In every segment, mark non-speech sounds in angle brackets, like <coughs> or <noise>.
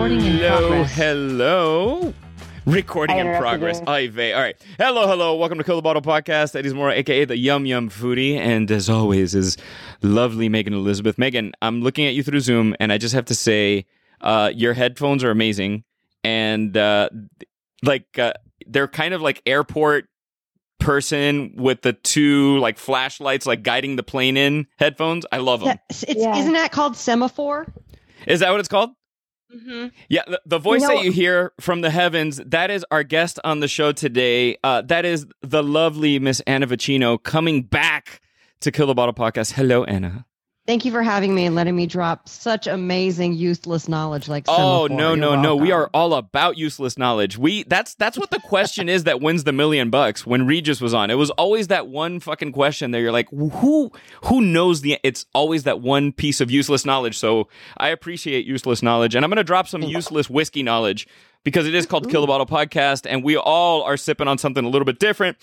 Recording in hello, progress. hello. Recording in progress. you. Ay vey. All right. Hello, hello. Welcome to Kill the Bottle Podcast. Eddie's Mora, aka the Yum Yum Foodie. And as always, is lovely Megan Elizabeth. Megan, I'm looking at you through Zoom, and I just have to say, uh, your headphones are amazing. And uh, like uh, they're kind of like airport person with the two like flashlights like guiding the plane in headphones. I love them. That- it's, Yeah. Isn't that called semaphore? Is that what it's called? Mm-hmm. Yeah, the, the voice You know- that you hear from the heavens, that is our guest on the show today. Uh, that is the lovely Miss Anna Vocino coming back to Kill the Bottle Podcast. Hello, Anna. Thank you for having me and letting me drop such amazing, useless knowledge like Oh no, You're no, no. We are all about useless knowledge. We that's that's what the question is that wins the million bucks when Regis was on. It was always that one fucking question there you're like, who who knows the it's always that one piece of useless knowledge. So I appreciate useless knowledge. And I'm gonna drop some useless whiskey knowledge because it is called Kill the Bottle Podcast, and we all are sipping on something a little bit different.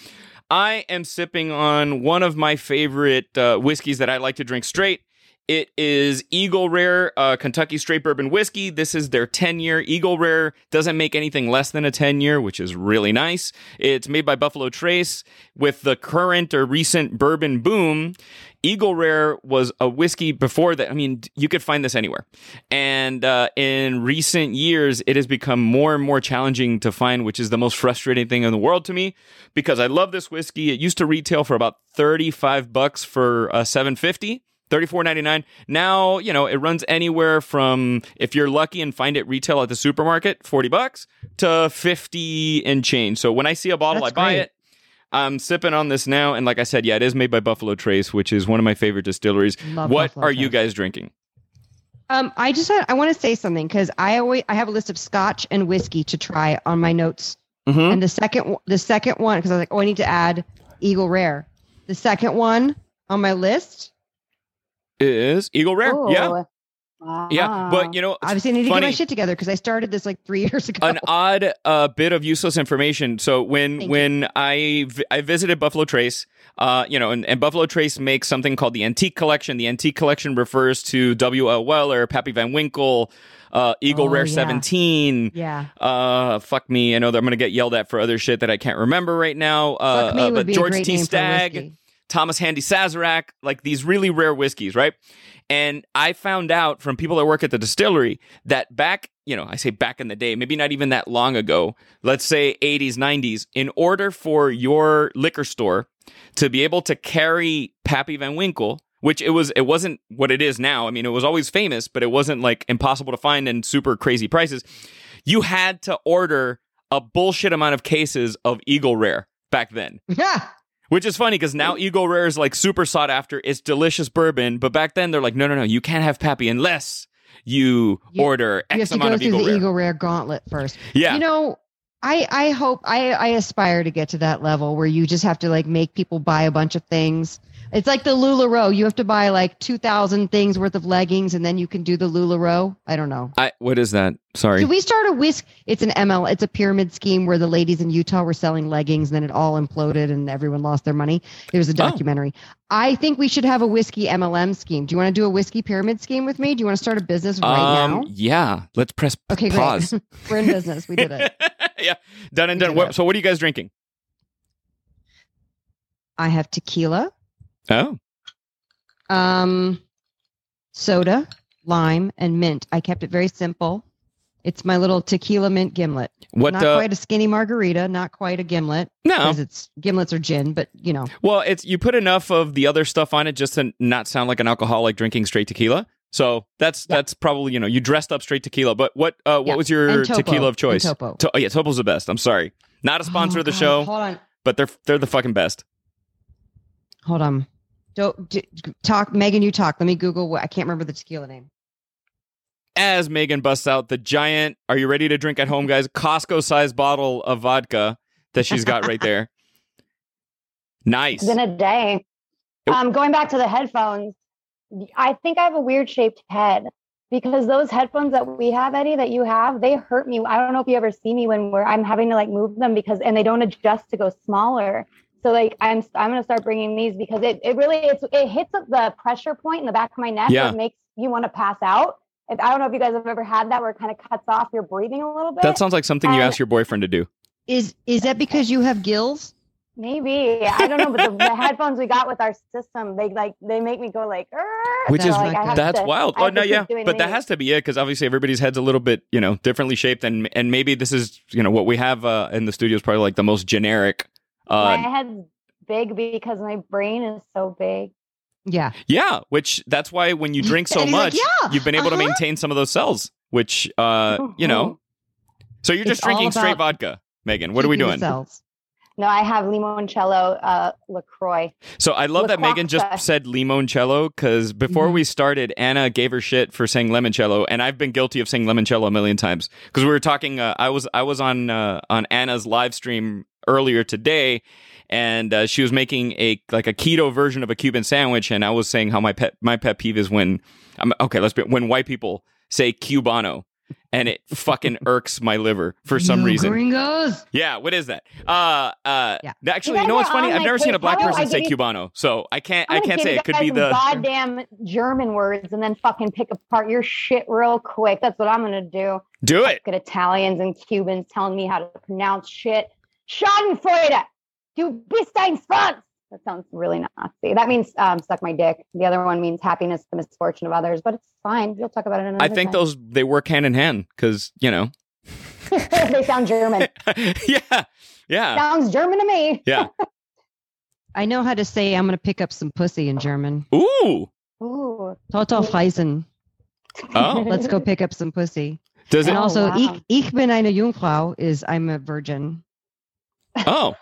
I am sipping on one of my favorite uh, whiskeys that I like to drink straight. It is Eagle Rare uh, Kentucky Straight Bourbon Whiskey. This is their 10 year. Eagle Rare doesn't make anything less than a 10 year, which is really nice. It's made by Buffalo Trace. With the current or recent bourbon boom, Eagle Rare was a whiskey before that. I mean, you could find this anywhere. And uh, in recent years, it has become more and more challenging to find, which is the most frustrating thing in the world to me because I love this whiskey. It used to retail for about 35 bucks for uh, 750. Thirty-four ninety-nine. Now, you know, it runs anywhere from if you're lucky and find it retail at the supermarket, forty bucks to fifty and change. So when I see a bottle, That's I buy great. it. I'm sipping on this now, and like I said, yeah, it is made by Buffalo Trace, which is one of my favorite distilleries. Love what Buffalo are you guys drinking? Um, I just had, I want to say something because I always I have a list of scotch and whiskey to try on my notes, Mm-hmm. and the second the second one because I was like, oh, I need to add Eagle Rare. The second one on my list, Is Eagle Rare? Ooh. Yeah, Wow. yeah. But you know, obviously I need to funny. get my shit together because I started this like three <laughs> years ago. an odd uh, bit of useless information. So when Thank when I vi- I visited Buffalo Trace, uh, you know, and, and Buffalo Trace makes something called the Antique Collection. The Antique Collection refers to W. L. Weller, Pappy Van Winkle, uh, Eagle Oh, Rare yeah. Seventeen. yeah, Uh, fuck me. I know that I'm gonna get yelled at for other shit that I can't remember right now. Uh, fuck me uh, would but be George a great T. name Stagg. Thomas Handy Sazerac, like these really rare whiskeys, right? And I found out from people that work at the distillery that back, you know, I say back in the day, maybe not even that long ago, let's say 80s, 90s, in order for your liquor store to be able to carry Pappy Van Winkle, which it was, it wasn't what it is now. I mean, it was always famous, but it wasn't like impossible to find and super crazy prices. You had to order a bullshit amount of cases of Eagle Rare back then. <laughs> Yeah, Which is funny because now Eagle Rare is like super sought after. It's delicious bourbon, but back then they're like, no, no, no, you can't have Pappy unless you, You- order you have X to amount go of through Eagle the Rare. Eagle Rare gauntlet first. yeah, You know, I I hope I I aspire to get to that level where you just have to like make people buy a bunch of things. It's like the Lularoe. You have to buy like two thousand things worth of leggings, and then you can do the Lularoe. I don't know. I, what is that? Sorry. Did we start a whisk? It's an ML. It's a pyramid scheme where the ladies in Utah were selling leggings, and then it all imploded, and everyone lost their money. It was a Oh. documentary. I think we should have a whiskey MLM scheme. Do you want to do a whiskey pyramid scheme with me? Do you want to start a business right um, now? yeah, let's press Okay, pause. <laughs> We're in business. We did it. <laughs> yeah, done and We done. What, so, what are you guys drinking? I have tequila. Oh, um, soda, lime, and mint. I kept it very simple. It's my little tequila mint gimlet. what? not uh, quite a skinny margarita, not quite a gimlet no. because it's gimlets are gin, but you know. Well, it's you put enough of the other stuff on it just to not sound like an alcoholic drinking straight tequila. So that's Yeah. that's probably you know you dressed up straight tequila. But what uh, what Yeah. was your tequila of And choice? Topo. To- oh yeah, Topo's the best. I'm sorry, not a sponsor Oh, of the God, show, Hold on, but they're they're the fucking best. hold on. Don't d- talk, Megan. You talk. Let me Google. What I can't remember the tequila name. As Megan busts out the giant, are you ready to drink at home, guys? Costco sized bottle of vodka that she's got right there. <laughs> Nice. It's been a day. Yep. Um, going back to the headphones, I think I have a weird shaped head because those headphones that we have, Eddie, that you have, they hurt me. I don't know if you ever see me when we're I'm having to like move them because and they don't adjust to go smaller. So like I'm I'm gonna start bringing these because it, it really it's it hits the pressure point in the back of my neck Yeah. that makes you want to pass out. If, I don't know if you guys have ever had that where it kind of cuts off your breathing a little bit. That sounds like something you ask your boyfriend to do. Is is that because you have gills? Maybe I don't know, but the, the headphones we got with our system, they like they make me go like, "Arr!" Which So, is like, That's to- wild. Oh no, yeah, keep doing but that has to be it because obviously everybody's head's a little bit, you know, differently shaped, and and maybe this is, you know, what we have uh, in the studio is probably like the most generic. My Uh, head's big because my brain is so big. Yeah. yeah, which that's why when you <laughs> drink so he's like, much, "Yeah, you've been able to uh-huh." maintain some of those cells. Which, uh, you <laughs> know, so you're just It's drinking straight vodka, Megan. What are we doing? cells. No, I have limoncello uh, Lacroix. So I love that Megan just said limoncello because before Mhm. we started, Anna gave her shit for saying limoncello, and I've been guilty of saying limoncello a million times because we were talking. Uh, I was I was on uh, on Anna's live stream earlier today, and uh, she was making a like a keto version of a Cuban sandwich, and I was saying how my pet my pet peeve is when I'm okay. Let's be when white people say cubano. And it fucking <laughs> irks my liver for some You reason. Gringos. Yeah, what is that? Uh, uh, Yeah. actually, You you know what's funny? I've my never seen a black person say you- cubano, so I can't. I'm I gonna can't say it could be the. <laughs> goddamn German words and then fucking pick apart your shit real quick. That's what I'm gonna do. Do it. Fucking Italians and Cubans telling me how to pronounce shit. Schadenfreude. Du bist ein Franz. That sounds really Nazi. That means um, suck my dick. The other one means happiness, the misfortune of others. But it's fine. You'll talk about it in another I think time. those they work hand in hand because you know. <laughs> they sound German. <laughs> yeah, yeah, Sounds German to me. yeah. <laughs> I know how to say I'm going to pick up some pussy in German. Ooh. Ooh. Total Freisen. Oh, Let's go pick up some pussy. does it? And Oh, also, wow. ich, ich bin eine Jungfrau is I'm a virgin, Oh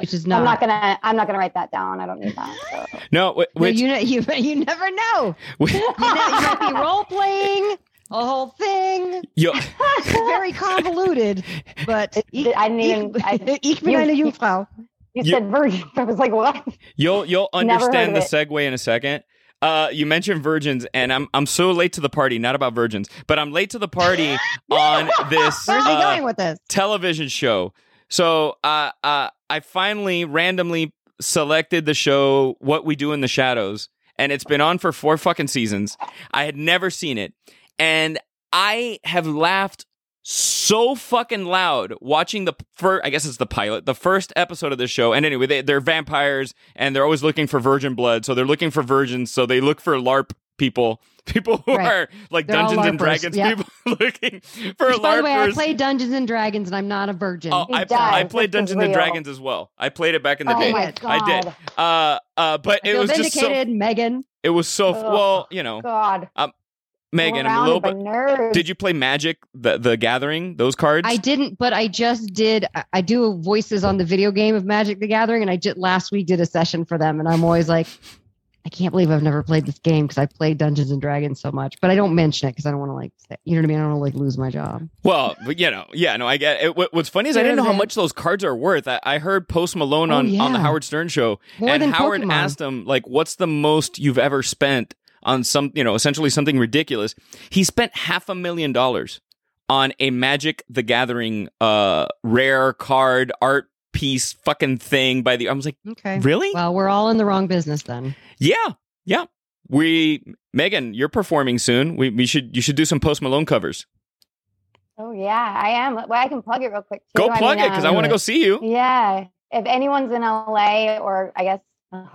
which is not. I'm not gonna. I'm not gonna write that down. I don't need that. So. no, wh- No, which you, know, you, you never know. <laughs> You, know, you might be <laughs> role playing a whole thing. you <laughs> Very convoluted, but I didn't ich, I, ich bin you- eine Jungfrau. you You- said virgin. I was like, what? you'll you'll understand the it. segue in a second. Uh, you mentioned virgins, and I'm I'm so late to the party. Not about virgins, but I'm late to the party on this. Where's he uh, going with this? television show. So uh, uh, I finally randomly selected the show What We Do in the Shadows, and it's been on for four fucking seasons. I had never seen it, and I have laughed so fucking loud watching the first. I guess it's the pilot, the first episode of this show. And anyway, they, they're vampires, and they're always looking for virgin blood. So they're looking for virgins. So they look for LARP people. <laughs> People who Right. are like They're Dungeons and Dragons yeah. people <laughs> looking for Which, by the way, I play Dungeons and Dragons, and I'm not a virgin. Oh, I. I played is Dungeons and. Dragons as well. I played it back in the oh day. my I god. I did. Uh, uh, but it was just so. Megan. It was so. Ugh. Well, you know, God. Um, Megan, I'm a little bit. Did you play Magic, the the Gathering, those cards? I didn't, but I just did. I- I do voices on the video game of Magic the Gathering, and I just last week did a session for them, and I'm always like, I can't believe I've never played this game because I played Dungeons and Dragons so much, but I don't mention it because I don't want to like, say, you know what I mean? I don't want to like lose my job. Well, but, you know, yeah, no, I get it. What- What's funny is I didn't know how much those cards are worth. I, I heard Post Malone Oh, on on the. Howard Stern show, More and Howard Pokemon. asked him like, "What's the most you've ever spent on some, you know, essentially something ridiculous?" He spent half a million dollars on a Magic the Gathering uh rare card art piece fucking thing by the. I was like, Okay. really? Well, we're all in the wrong business then. Yeah, yeah. We Megan, you're performing soon. We we should you should do some Post Malone covers. Oh yeah, I am. Well, I can plug it real quick. Too. Go I plug mean, it because I um, want to go see you. Yeah, if anyone's in LA or I guess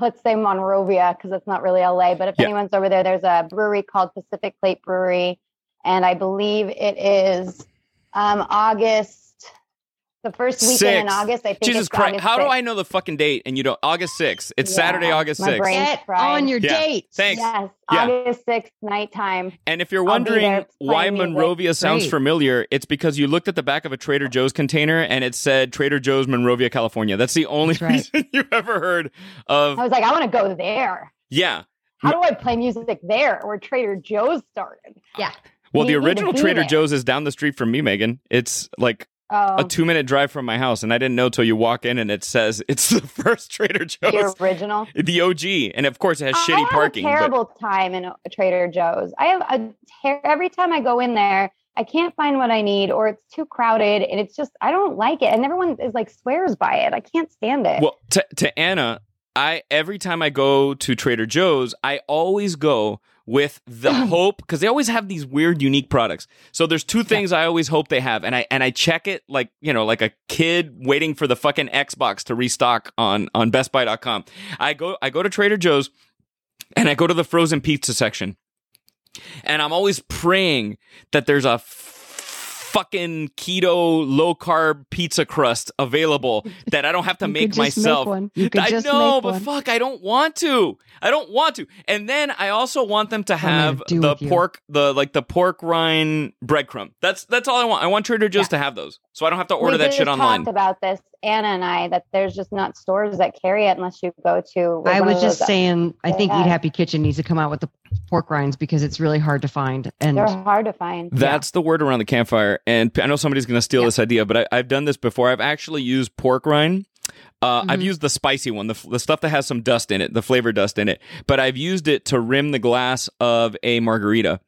let's say Monrovia because it's not really LA, but if Yeah. anyone's over there, there's a brewery called Pacific Plate Brewery, and I believe it is um, August, the first weekend in August. I think Jesus it's Christ! August How do I know the fucking date? And you don't. August sixth. It's Yeah, Saturday, August my sixth. Get on your Yeah. date. Thanks. Yes, Yeah. August sixth, nighttime. And if you're wondering why music. Monrovia sounds Great. familiar, it's because you looked at the back of a Trader Joe's container and it said Trader Joe's Monrovia, California. That's the only That's right. reason <laughs> you've ever heard of. I was like, I want to go there. Yeah. How do I play music there where Trader Joe's started? Yeah. Well, You the original Trader there. Joe's is down the street from me, Megan. It's like Oh, a two minute drive from my house, and I didn't know till you walk in and it says <laughs> it's the first Trader the Joe's, original. the OG, and of course it has I shitty have parking. A but- terrible time in Trader Joe's. I have a ter- every time I go in there, I can't find what I need, or it's too crowded, and it's just I don't like it, and everyone is like swears by it. I can't stand it. Well, to to Anna, I every time I go to Trader Joe's, I always go with the <clears throat> hope because they always have these weird unique products. So there's two things i always hope they have and i and i check it like you know like a kid waiting for the fucking xbox to restock on on bestbuy.com i go i go to trader joe's and i go to the frozen pizza section. And i'm always praying that there's a fucking keto low carb pizza crust available that I don't have to make myself. I know, but one. fuck, I don't want to. I don't want to. And then I also want them to have the you. pork, the like the pork rind breadcrumb. That's that's all I want. I want Trader Joe's to have those, so I don't have to order we that shit online. talked about this, Anna and I, that there's just not stores that carry it unless you go to. I was just saying, I think Yeah. Eat Happy Kitchen needs to come out with the pork rinds because it's really hard to find. And They're hard to find. That's the word around the campfire. And I know somebody's going to steal Yeah. this idea, but I, I've done this before. I've actually used pork rind. Uh, I've Mhm. used the spicy one, the, the stuff that has some dust in it, the flavor dust in it. But I've used it to rim the glass of a margarita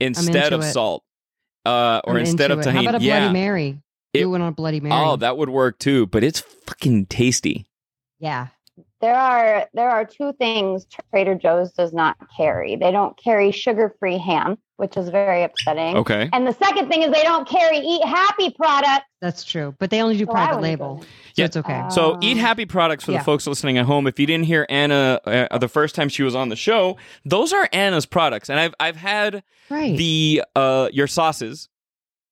instead of it. salt, uh, or I'm instead of into Tajín. How about a yeah. Bloody Mary? It- Do one on Bloody Mary. Oh, that would work too. But it's fucking tasty. yeah. There are there are two things Trader Joe's does not carry. They don't carry sugar-free ham, which is very upsetting. Okay. And the second thing is they don't carry Eat Happy products. That's true. But they only do So private label. So Yeah. it's okay. Uh, So eat happy products for the folks listening at home. If you didn't hear Anna uh, the first time she was on the show, those are Anna's products, and I've I've had right. the uh your sauces.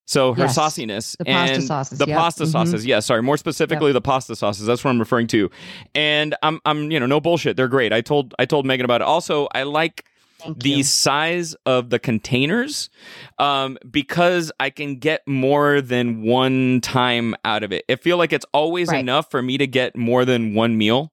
So her Yes. sauciness The pasta and sauces, the yep. pasta Mhm. sauces. Yeah, sorry, more specifically the pasta sauces. That's what I'm referring to. And I'm I'm you know no bullshit. They're great. I told I told Megan about it. Also, I like Thank the you. size of the containers um, because I can get more than one time out of it. I feel like it's always Right. enough for me to get more than one meal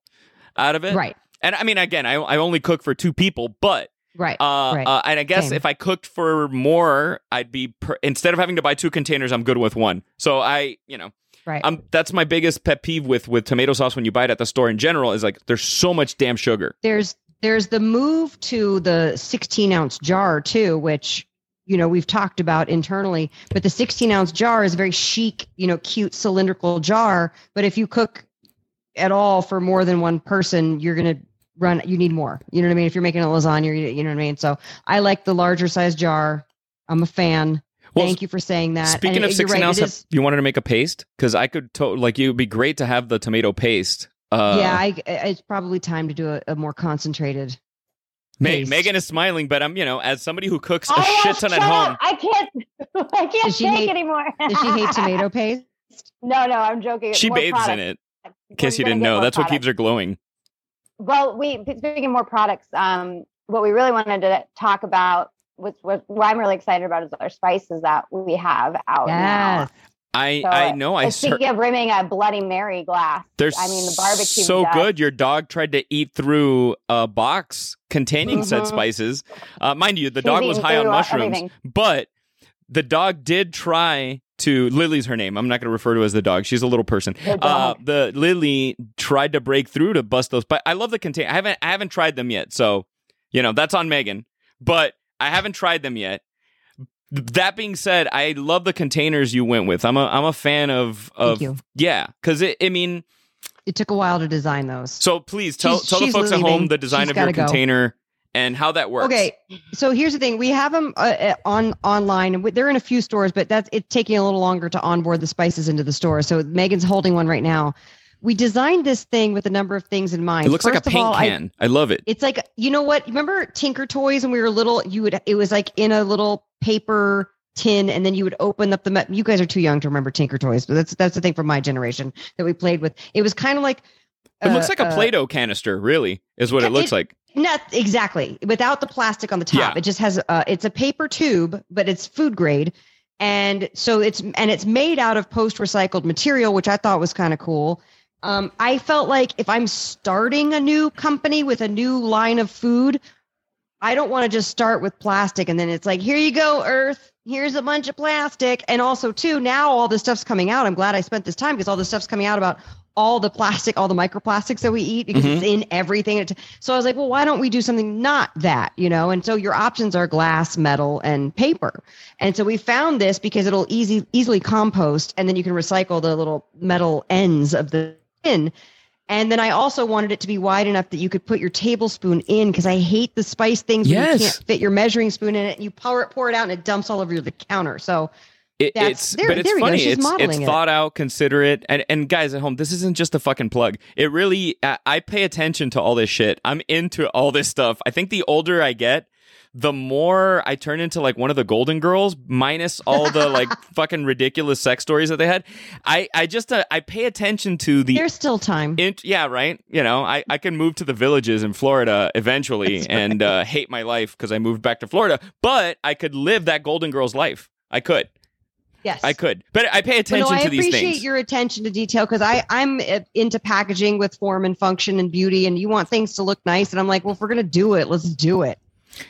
out of it. Right. And I mean, again, I, I only cook for two people, but Right. uh, right. uh, and I guess Same. if I cooked for more, I'd be per- instead of having to buy two containers, I'm good with one. So I, you know, right. I'm that's my biggest pet peeve with with tomato sauce when you buy it at the store in general is like there's so much damn sugar. there's there's the move to the 16 ounce jar too, which you know we've talked about internally. But the 16 ounce jar is a very chic, you know, cute cylindrical jar. But if you cook at all for more than one person, you're gonna run. You need more. You know what I mean? If you're making a lasagna, you you know what I mean. So I like the larger size jar. I'm a fan. Well, Thank you for saying that. Speaking And of you're 16 right, ounce, is- you wanted to make a paste because I could to- like it would be great to have the tomato paste. Uh, yeah, I, it's probably time to do a, a more concentrated. Ma- paste. Megan is smiling, but I'm you know as somebody who cooks a I shit ton shut at home. up. I can't. <laughs> I can't Does she take hate- anymore. Does she hate <laughs> tomato paste? No, no, I'm joking. She More bathes in it. We're In case you gonna didn't know, more that's what keeps her glowing. Well, we speaking of more products, um, what we really wanted to talk about, which what, what I'm really excited about, is our spices that we have out now. I So, I know I And ser- speaking of rimming a Bloody Mary glass, they're I mean the barbecue. so dust. good. Your dog tried to eat through a box containing said Mhm. spices. Uh, mind you, the She's dog was high on uh, mushrooms, everything. but the dog did try to. Lily's her name. I'm not going to refer to her as the dog. She's a little person. The Uh, the Lily tried to break through to bust those. But I love the contain. I haven't I haven't tried them yet. So you know that's on Megan. But I haven't tried them yet. That being said, I love the containers you went with. I'm a I'm a fan of of Thank you. yeah because it. I mean, It took a while to design those. so please tell She's- tell the she's folks at home the design She's of your go. container and how that works. Okay, so here's the thing: we have them uh, uh, on online, and they're in a few stores, but that's it's taking a little longer to onboard the spices into the store. So Megan's holding one right now. We designed this thing with a number of things in mind. It looks like a paint all, I- can. I, love it. it's like you know what? Remember Tinker Toys when we were little? You would it was like in a little paper tin, and then you would open up the. You guys are too young to remember Tinker Toys, but that's that's the thing from my generation that we played with. It was kind of like. It looks uh, like a uh, Play-Doh canister. Really, is what yeah, it looks it- like. Not exactly without the plastic on the top. Yeah. It just has uh it's a paper tube, but it's food grade. And so it's and it's made out of post recycled material, which I thought was kind of cool. Um, I felt like if I'm starting a new company with a new line of food, I don't want to just start with plastic and then it's like, here you go, Earth. Here's a bunch of plastic. And also, too, now all this stuff's coming out. I'm glad I spent this time because all this stuff's coming out about all the plastic, all the microplastics that we eat because Mhm. it's in everything. So I was like, well, why don't we do something not that, you know? And so your options are glass, metal, and paper. And so we found this because it'll easy easily compost, and then you can recycle the little metal ends of the tin. And then I also wanted it to be wide enough that you could put your tablespoon in because I hate the spice things Yes. you can't fit your measuring spoon in it and you pour it, pour it out and it dumps all over the counter. So It, it's there- but it's funny. It's it's it. thought out, considerate, and and guys at home, this isn't just a fucking plug. It really, I, I pay attention to all this shit. I'm into all this stuff. I think the older I get, the more I turn into like one of the Golden Girls, minus all the like <laughs> fucking ridiculous sex stories that they had. I I just uh, I pay attention to the there's still time. Int- yeah, right. You know, I, I can move to the villages in Florida eventually That's and uh, hate my life because I moved back to Florida, but I could live that Golden Girls life. I could. Yes. I could. But I pay attention no, I to these things. I appreciate your attention to detail because I I'm uh, into packaging with form and function and beauty, and you want things to look nice. And I'm like, well, if we're gonna do it, let's do it.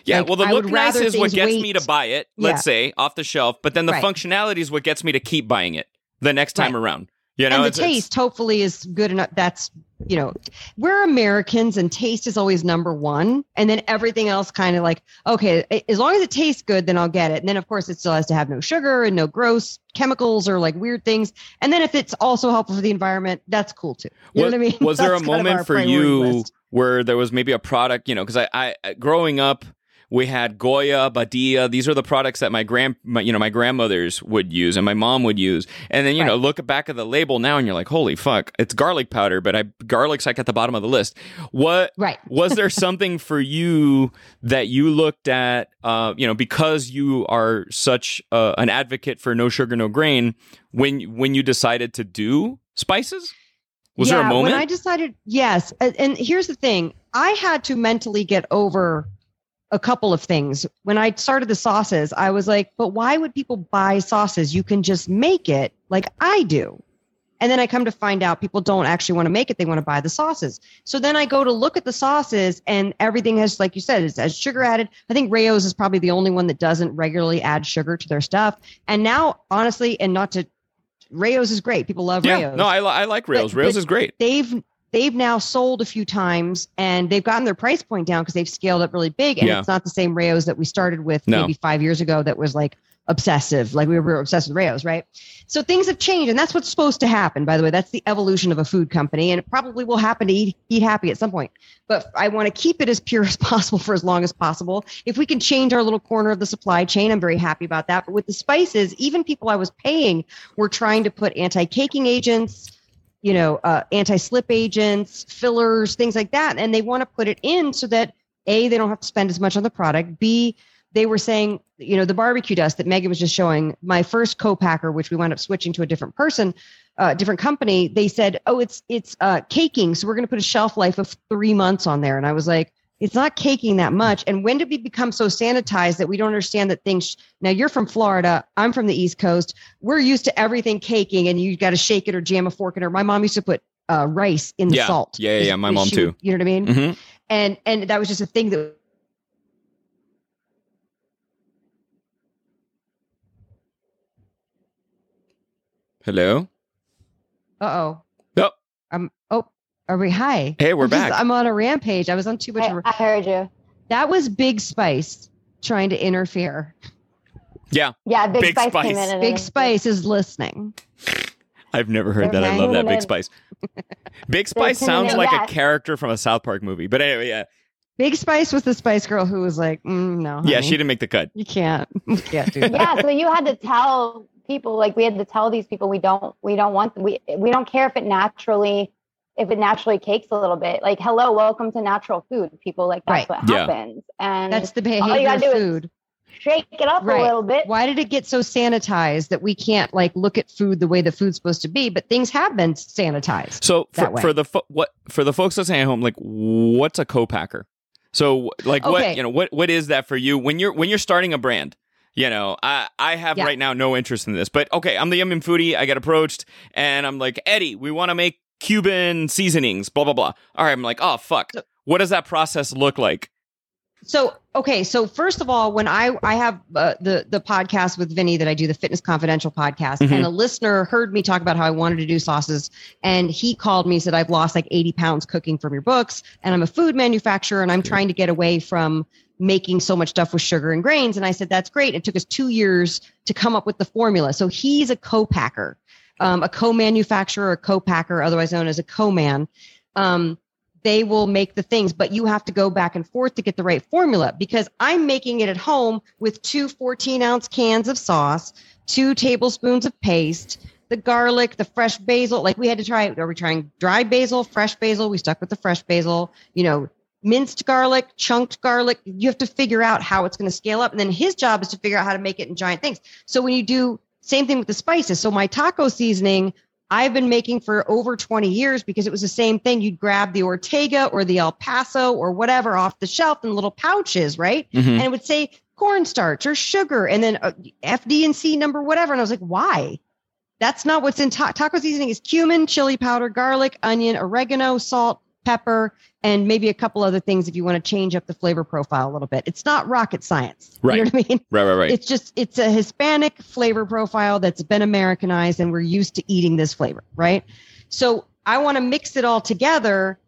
yeah, like, well, the I look nice is what gets wait. me to buy it, let's Yeah. say, off the shelf, but then the Right. functionality is what gets me to keep buying it the next time Right. around. You know, and the it's- it's- taste hopefully is good enough. That's you know, we're Americans, and taste is always number one, and then everything else kind of like okay, as long as it tastes good, then I'll get it. And then of course it still has to have no sugar and no gross chemicals or like weird things. And then if it's also helpful for the environment, that's cool too. You was, know what I mean? <laughs> was there a That's kind of moment for you list. where there was maybe a product, you know, because I, I, growing up, we had Goya, Badia. These are the products that my grand, my, you know, my grandmothers would use and my mom would use. And then, you know, Right. look back at the label now and you're like, holy fuck, it's garlic powder, but I, garlic's like at the bottom of the list. What, Right. <laughs> was there something for you that you looked at, uh, you know, because you are such uh, an advocate for no sugar, no grain, when when you decided to do spices? Was yeah, there a moment? when I decided yes, and here's the thing: I had to mentally get over a couple of things. When I started the sauces, I was like, "But why would people buy sauces? You can just make it like I do." And then I come to find out people don't actually want to make it; they want to buy the sauces. So then I go to look at the sauces, and everything has, like you said, it has sugar added. I think Rao's is probably the only one that doesn't regularly add sugar to their stuff. And now, honestly, and not to Rao's is great. People love yeah, Rao's no, I, li- I like Rao's. But- Rao's but- is great. they've they've now sold a few times and they've gotten their price point down because they've scaled up really big. And Yeah. it's not the same Rao's that we started with No. maybe five years ago that was like obsessive. Like we were obsessed with Rao's right? So things have changed and that's what's supposed to happen by the way. That's the evolution of a food company and it probably will happen to eat, eat happy at some point. But I want to keep it as pure <laughs> as possible for as long as possible. If we can change our little corner of the supply chain I'm very happy about that. But with the spices even people I was paying were trying to put anti-caking agents you know, uh, anti-slip agents, fillers, things like that, and they want to put it in so that a they don't have to spend as much on the product. B they were saying, you know, the barbecue dust that Megan was just showing. My first co-packer, which we wound up switching to a different person, uh, different company, they said, oh, it's it's uh, caking, so we're going to put a shelf life of three months on there, and I was like. It's not caking that much. And when did we become so sanitized that we don't understand that things? Now you're from Florida. I'm from the East Coast we're used to everything caking and you got to shake it or jam a fork in it. My mom used to put uh, rice in the Yeah. salt. Yeah, yeah, yeah. My mom too. You know what I mean? hmm And and that was just a thing that Hello. uh oh. Oh, Um oh are we hi? Hey, we're I'm just- back. I'm on a rampage. I was on too much. I, of a- I heard you. that was Big Spice trying to interfere. yeah. Yeah, Big, Big Spice, Spice. came in. And Big Spice is listening. I've never heard They're that. I love that Big. Spice. Big Spice sounds in, like a character from a South Park movie. But anyway, yeah. Big Spice was the Spice Girl who was like, mm, no, Yeah, she didn't make the cut. You can't. <laughs> You can't do that. yeah, so you had to tell people like we had to tell these people we don't we don't want we we don't care if it naturally if it naturally cakes a little bit. Like, hello, welcome to natural food. People like that's Right. what Yeah. happens. And That's the all you behavior gotta of do is food. shake it up Right. a little bit. why did it get so sanitized that we can't like look at food the way the food's supposed to be but things have been sanitized So for, That way. for the fo- what for the folks listening at home, like what's a co-packer? So like what you know what what is that for you when you're when you're starting a brand? You know, I I have Yeah. right now no interest in this, but okay, I'm the Yum Yum foodie. I get approached and I'm like Eddie, we want to make Cuban seasonings, blah blah blah. All right, I'm like, oh fuck, what does that process look like? so okay so first of all when i i have uh, the the podcast with vinny that i do the fitness confidential podcast Mhm. and a listener heard me talk about how i wanted to do sauces and he called me said i've lost like 80 pounds cooking from your books and i'm a food manufacturer and i'm trying to get away from making so much stuff with sugar and grains and i said that's great it took us two years to come up with the formula so he's a co-packer um, a co-manufacturer a co-packer otherwise known as a co-man um, they will make the things, but you have to go back and forth to get the right formula because I'm making it at home with two 14 ounce cans of sauce, two tablespoons of paste, the garlic, the fresh basil. Like we had to try, are we trying dry basil, fresh basil? We stuck with the fresh basil, you know, minced garlic, chunked garlic. You have to figure out how it's going to scale up. And then his job is to figure out how to make it in giant things. So when you do same thing with the spices. So my taco seasoning, I've been making for over 20 years because it was the same thing. You'd grab the Ortega or the El Paso or whatever off the shelf in little pouches, right? Mhm. And it would say cornstarch or sugar and then uh, FD and C number, whatever. And I was like, why? That's not what's in ta- taco seasoning is cumin, chili powder, garlic, onion, oregano, salt, pepper, and maybe a couple other things if you want to change up the flavor profile a little bit. It's not rocket science. Right. You know what I mean? Right, right, right. It's just it's a Hispanic flavor profile that's been Americanized and we're used to eating this flavor, right? So I want to mix it all together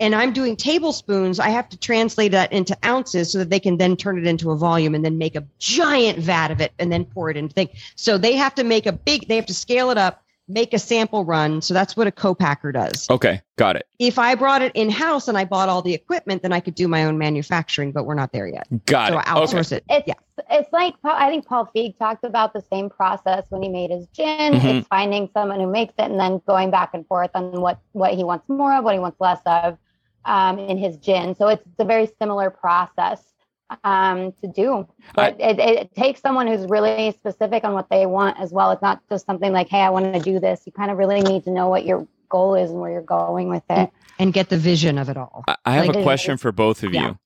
and I'm doing tablespoons. I have to translate that into ounces so that they can then turn it into a volume and then make a giant vat of it and then pour it into thing. So they have to make a big they have to scale it up, make a sample run. So that's what a co-packer does. okay, got it. If I brought it in house and I bought all the equipment, then I could do my own manufacturing, but we're not there yet. Got so it. I Okay. it. It's Yeah. it's like I think Paul Feig talked about the same process when he made his gin. Mhm. It's finding someone who makes it and then going back and forth on what what he wants more of, what he wants less of um, in his gin. So it's, it's a very similar process um, to do, but it, it takes someone who's really specific on what they want as well. It's not just something like, hey, I want to do this. You kind of really need to know what your goal is and where you're going with it. and get the vision of it all. I- I have Like- a question for both of Yeah. you.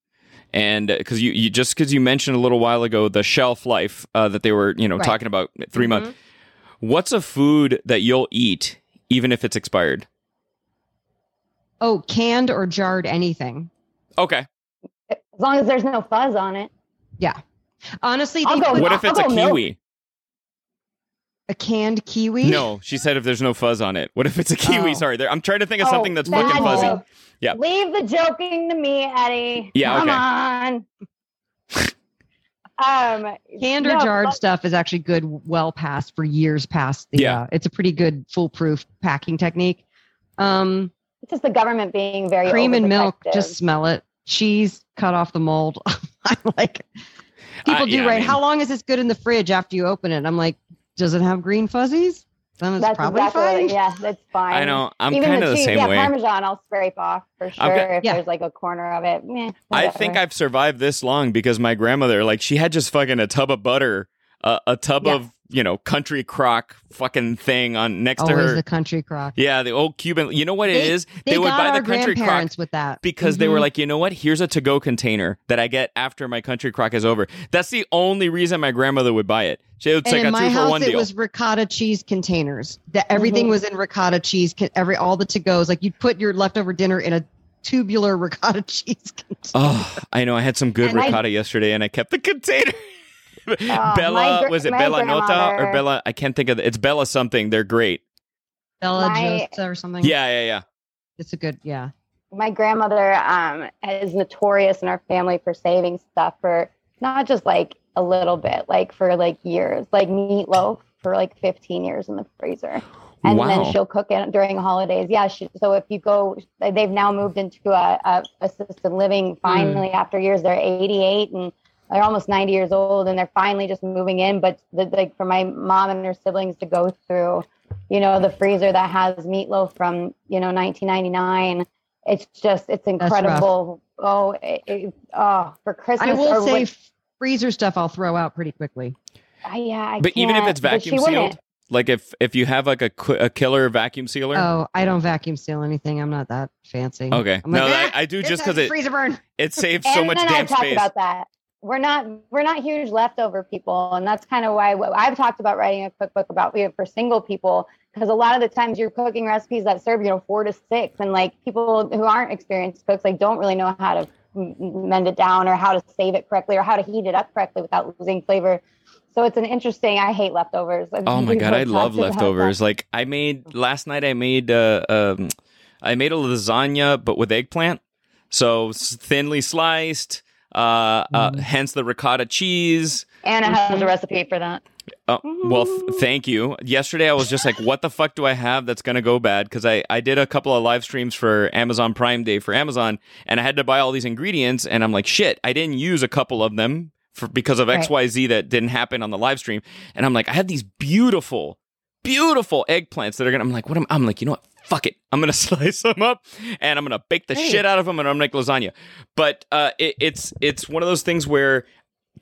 And because you, you just because you mentioned a little while ago the shelf life uh, that they were you know Right. talking about 3 Mhm. months, what's a food that you'll eat even if it's expired? Oh, canned or jarred anything. Okay, As long as there's no fuzz on it. Yeah. Honestly, I'll they go put what if it's a I'll go milk. kiwi? a canned kiwi. No, she said if there's no fuzz on it. What if it's a kiwi? Oh. Sorry, there, I'm trying to think of Oh, something that's bad fucking fuzzy. Yeah. Leave the joking to me, Eddie. Yeah, Come okay. on. <laughs> um, Canned or no, jarred but- stuff is actually good, well past for years past. The, Yeah. uh, it's a pretty good foolproof packing technique. Um, It's just the government being very cream and milk, just smell it. Cheese, cut off the mold. <laughs> I'm like, people Uh, do yeah, I right. mean- How long is this good in the fridge after you open it? I'm like, does it have green fuzzies? Then it's That's probably exactly fine. what, yeah, that's fine. I know. I'm Even kind of the cheese, same yeah, way. Parmesan, I'll scrape off for sure Okay. if Yeah. there's like a corner of it. Meh, I think I've survived this long because my grandmother, like, she had just fucking a tub of butter, uh, a tub Yeah. of you know country crock fucking thing on next to Always her. the country crock. yeah, the old Cuban. You know what it They- is? They, would buy the country crock with that because they were Mhm. like, you know what? Here's a to-go container that I get after my country crock is over. That's the only reason my grandmother would buy it. She would and take in a my two for house, one it deal. was ricotta cheese containers. That everything Mhm. was in ricotta cheese. Every all the to goes, like you'd put your leftover dinner in a tubular <laughs> ricotta cheese container. Oh, I know. I had some good And I- ricotta yesterday, and I kept the container. <laughs> Bella Oh, gr- was it Bella Nota or Bella? I can't think of it. It's Bella something. They're great. Bella My- Josta or something. Yeah, yeah, yeah. it's a good. Yeah, my grandmother um, is notorious in our family for saving stuff for not just like a little bit, like for like years, like meatloaf for like 15 years in the freezer. And Wow. then she'll cook it during holidays. Yeah. She, so if you go, they've now moved into a, a assisted living finally after years. They're 88 and they're almost 90 years old and they're finally just moving in. But the, like for my mom and her siblings to go through, you know, the freezer that has meatloaf from, you know, 1999 it's just it's incredible. Oh, it, it- oh, for Christmas. I will say when- freezer stuff I'll throw out pretty quickly. I- yeah, I But even if it's but she vacuum wouldn't. sealed, like if if you have like a qu- a killer vacuum sealer. Oh, I don't vacuum seal anything. I'm not that fancy. Okay. I'm No, "Ah, I- I do just because it- freezer burn. It saves so and much then damn I've talked space. about that. We're not we're not huge leftover people, and that's kind of why I've talked about writing a cookbook about you know, for single people because a lot of the times you're cooking recipes that serve you know four to six, and like people who aren't experienced cooks like don't really know how to mend it down or how to save it correctly or how to heat it up correctly without losing flavor. So it's an interesting. I hate leftovers. Oh my god, I love leftovers. Like I made last night. I made uh, um, I made a lasagna, but with eggplant, so thinly sliced. Uh, uh, Mm. hence the ricotta cheese. Anna has a recipe for that. Oh, well, th- thank you. Yesterday, I was just like, "What the fuck do I have that's gonna go bad?" Because I I did a couple of live streams for Amazon Prime Day for Amazon, and I had to buy all these ingredients, and I'm like, "Shit!" I didn't use a couple of them for because of X Y Z that didn't happen on the live stream, and I'm like, I have these beautiful, beautiful eggplants that are gonna. I'm like, what am I'm like, you know what? Fuck it. I'm gonna <laughs> slice them up and I'm gonna bake the Hey. shit out of them and I'm gonna make lasagna. But uh, it, it's it's one of those things where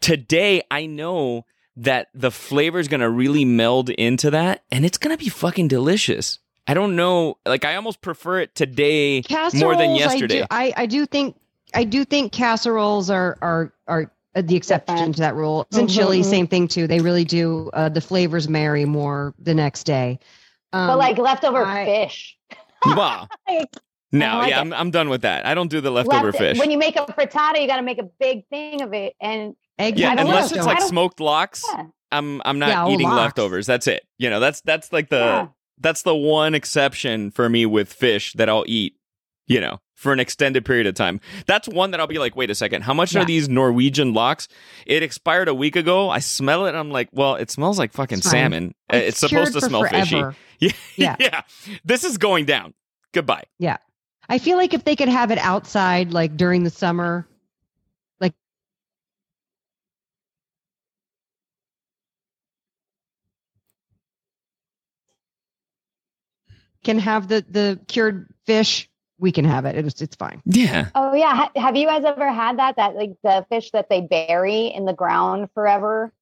today I know that the flavor is gonna really meld into that and it's gonna be fucking delicious. I don't know, like I almost prefer it today Casseroles, more than yesterday. I do, I, I do think I do think casseroles are are are uh, the exception to that rule. And chili, mhm. same thing too. They really do. Uh, the flavors marry more the next day. Um, but like leftover I- fish. Wow. <laughs> Like, No, like yeah, it. I'm, I'm done with that. I don't do the leftover left- fish. When you make a frittata, you got to make a big thing of it. And egg yeah, I unless know. it's like smoked lox, yeah, I'm I'm not Yeah, eating lox. leftovers. That's it. You know, that's that's like the yeah. that's the one exception for me with fish that I'll eat, you know, for an extended period of time. That's one that I'll be like, wait a second, how much Yeah. are these Norwegian lox? It expired a week ago. I smell it and I'm like, well, it smells like fucking It's salmon. Uh, It's, supposed to smell fishy. forever. <laughs> Yeah. Yeah. <laughs> yeah. This is going down. Goodbye. Yeah. I feel like if they could have it outside, like during the summer, like can have the the cured fish, we can have it. It's it's fine. Yeah. Oh yeah. Have you guys ever had that? That like the fish that they bury in the ground forever.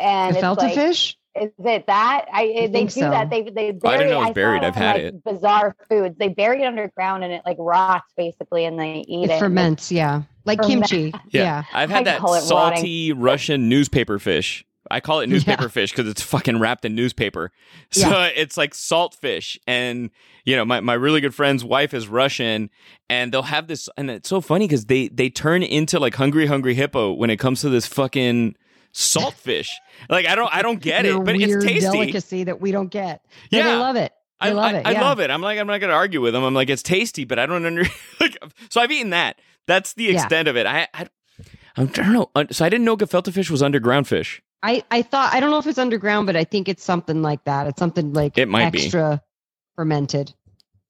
And The it's gefilte like, fish. is it that? I, they do so. that. They they bury. didn't know it was buried. I've had like, it. Bizarre foods. They bury it underground and it like rots basically, and they eat It it. ferments, yeah, like Ferment. kimchi. Yeah. Yeah. I've had I that call it salty Russian newspaper fish. I call it <laughs> newspaper fish because it's fucking wrapped in newspaper. <laughs> So Yeah. it's like salt fish. And, you know, my, my really good friend's wife is Russian and they'll have this. And it's so funny because they, they turn into like Hungry Hungry Hippo when it comes to this fucking salt <laughs> fish. like, I don't, I don't get Your it, but it's tasty. delicacy that we don't get. Yeah, Yeah. they love it. They I love I, it. I yeah. love it. I'm like, I'm not going to argue with them. I'm like, it's tasty, but I don't under. like, so I've eaten that. That's the Yeah. extent of it. I, I, I don't know. So I didn't know gefilte fish was underground fish. I, I thought I don't know if it's underground, but I think it's something like that. It's something like It might be. extra fermented.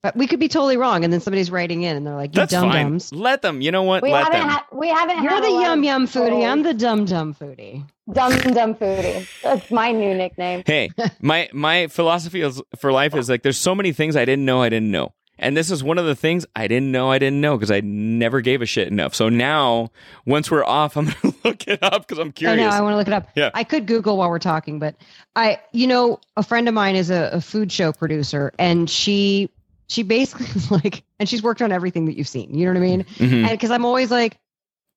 But we could be totally wrong, and then somebody's writing in, and they're like, "You That's dum fine. dums." Let them. You know what? we Let haven't them. had. We haven't You're had. the yum of yum foodie. I'm the dum dum foodie. dum dum foodie. That's my new nickname. hey, my my philosophy is, for life is like there's so many things I didn't know I didn't know. And this is one of the things I didn't know I didn't know because I never gave a shit enough. So now, once we're off, I'm <laughs> gonna look it up because I'm curious. I know. I want to look it up. Yeah. I could Google while we're talking, but I, you know, a friend of mine is a, a food show producer, and she, she basically is <laughs> like, and she's worked on everything that you've seen. You know what I mean? Mhm. And because I'm always like,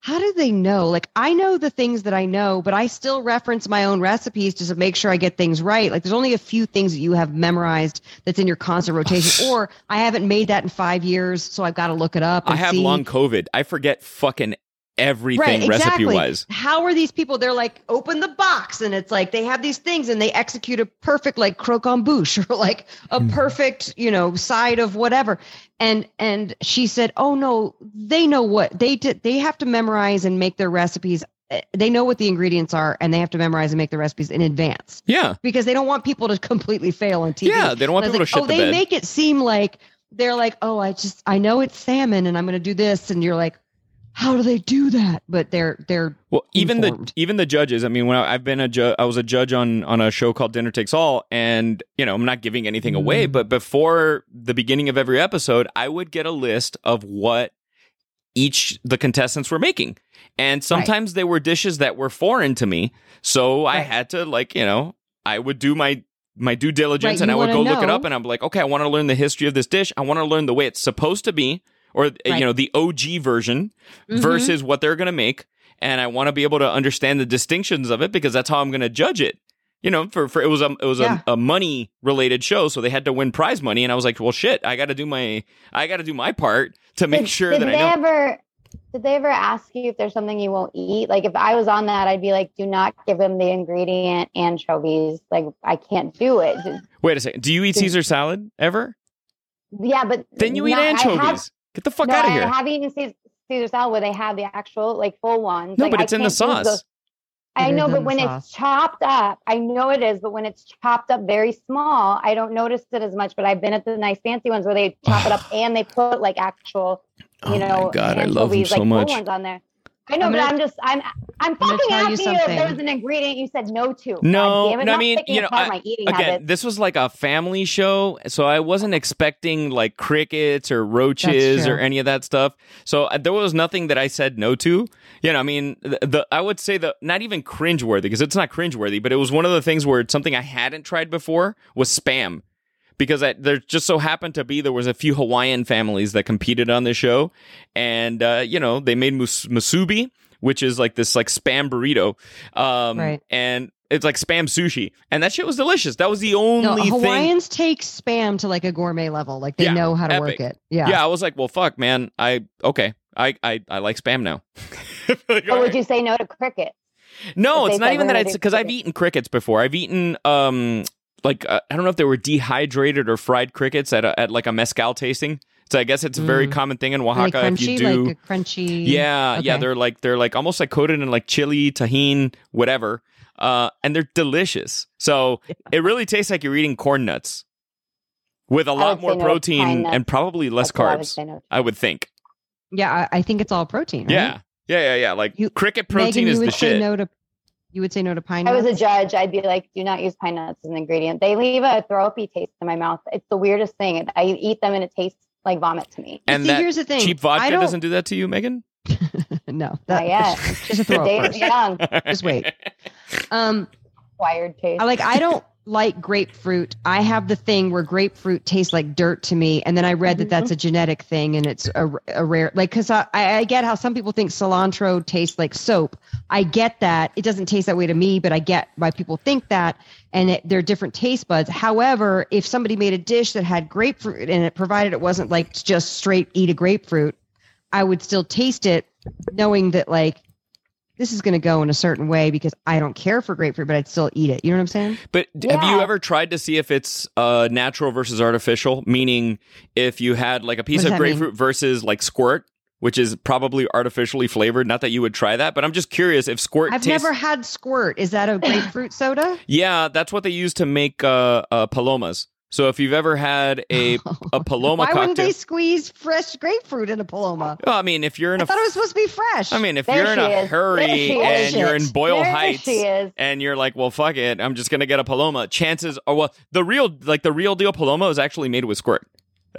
how do they know? Like, I know the things that I know, but I still reference my own recipes just to make sure I get things right. Like, there's only a few things that you have memorized that's in your constant <sighs> rotation, or I haven't made that in five years, so I've got to look it up. I have see. long COVID. I forget fucking everything recipe wise. How are these people? They're like, open the box, and it's like they have these things, and they execute a perfect like croquembouche <laughs> or like a Mm-hmm. perfect, you know, side of whatever. And and she said, oh no, they know what they did. They have to memorize and make their recipes. eh, They know what the ingredients are, and they have to memorize and make the recipes in advance Yeah. because they don't want people to <laughs> completely fail on TV. Yeah, they don't want people was to like, shit oh, the they bed. make it seem like they're like, oh, I just I know it's salmon, and I'm going to do this, and you're like, how do they do that? But they're they're Well, even informed. the even the judges. I mean, when I, I've been a ju- I was a judge on on a show called Dinner Takes All, and you know, I'm not giving anything away, Mm. but before the beginning of every episode, I would get a list of what each the contestants were making, and sometimes they were dishes that were foreign to me, so I had to like you know, I would do my my due diligence Right, and I would go wanna look it up and I'm like, okay, I want to learn the history of this dish. I want to learn the way it's supposed to be, or uh, you know, the OG version Mhm. versus what they're going to make. And I want to be able to understand the distinctions of it because that's how I'm going to judge it. You know, for, for it was a it was Yeah. a, a money related show, so they had to win prize money, and I was like, well, shit, I got to do my I got to do my part to make Did- sure did that I they know. ever did they ever ask you if there's something you won't eat? Like if I was on that, I'd be like, do not give him the ingredient anchovies. Like I can't do it. Wait a second, do you eat Caesar salad ever? Yeah, but Then you eat not- I have- anchovies. Get the fuck no, out of I here. have eaten Caesar, Caesar salad where they have the actual like full ones. No, Like, but I it's in the sauce. those- I It know, but when sauce. it's chopped up, I know it is, but when it's chopped up very small, I don't notice it as much. But I've been at the nice fancy ones where they chop it up <sighs> and they put like actual, you Oh know, my god, I love them anchovies, so like, full much. ones on there. I know, I'm but gonna- I'm just, I'm, I'm fucking tell you asking you if there was an ingredient you said no to. No, God damn it, no, I mean, you know, apart I- my eating Again, habits. this was like a family show, so I wasn't expecting like crickets or roaches or any of that stuff. So uh, there was nothing that I said no to. You know, I mean, the, the I would say the not even cringeworthy because it's not cringeworthy, but it was one of the things where it's something I hadn't tried before was spam. Because I, there just so happened to be there was a few Hawaiian families that competed on the show, and uh, you know they made mus- musubi, which is like this like spam burrito, um, Right. and it's like spam sushi, and that shit was delicious. That was the only No, thing. Hawaiians take spam to like a gourmet level. Like they Yeah, know how to epic. work it. Yeah. Yeah. I was like, well, fuck, man. I okay, I I, I like spam now. <laughs> Like, or all would right. you say no to cricket? No, if it's not even that. It's because I've eaten crickets before. I've eaten um like uh, I don't know if they were dehydrated or fried crickets at a, at like a mezcal tasting. So I guess it's a very Mm. common thing in Are they Oaxaca. If you do, like a crunchy. yeah, yeah, they're like they're like almost like coated in like chili, Tajín, whatever, uh, and they're delicious. So <laughs> it really tastes like you're eating corn nuts with a lot more no protein nuts. and probably less That's what I would carbs. no. I would think. Yeah, I, I think it's all protein. Right? Yeah, yeah, yeah, yeah. Like You- cricket protein Megan, is you would the say shit. no to. You would say no to pine nuts? I nuts. was a judge, I'd be like, do not use pine nuts as an ingredient. They leave a throw-uppy taste in my mouth. It's the weirdest thing. I eat them and it tastes like vomit to me. and See, that here's the thing. cheap vodka doesn't do that to you, Megan. <laughs> no, Not yet. <laughs> just a throw Dave's young, Just wait. <laughs> Um, acquired taste. I like I don't like grapefruit. I have the thing where grapefruit tastes like dirt to me, and then I read that that's a genetic thing, and it's a, a rare like because I, I get how some people think cilantro tastes like soap. I get that it doesn't taste that way to me, but I get why people think that, and it, they're different taste buds. However, if somebody made a dish that had grapefruit in it, provided it wasn't like just straight eat a grapefruit, I would still taste it, knowing that like. This is going to go in a certain way because I don't care for grapefruit, but I'd still eat it. You know what I'm saying? But d have you ever tried to see if it's uh, natural versus artificial? Meaning, if you had like a piece does of that mean? grapefruit versus like squirt, which is probably artificially flavored. Not that you would try that, but I'm just curious if squirt. I've tastes- never had squirt. Is that a <coughs> grapefruit soda? Yeah, that's what they use to make uh, uh, palomas. So if you've ever had a <laughs> a paloma Why cocktail, wouldn't they squeeze fresh grapefruit in a paloma? well, I mean, if you're in I a thought it was supposed to be fresh. I mean, if There you're in a is. Hurry and is. you're in Boyle there Heights and you're like, well, fuck it, I'm just gonna get a Paloma. Chances are, well, the real, like the real deal Paloma is actually made with squirt.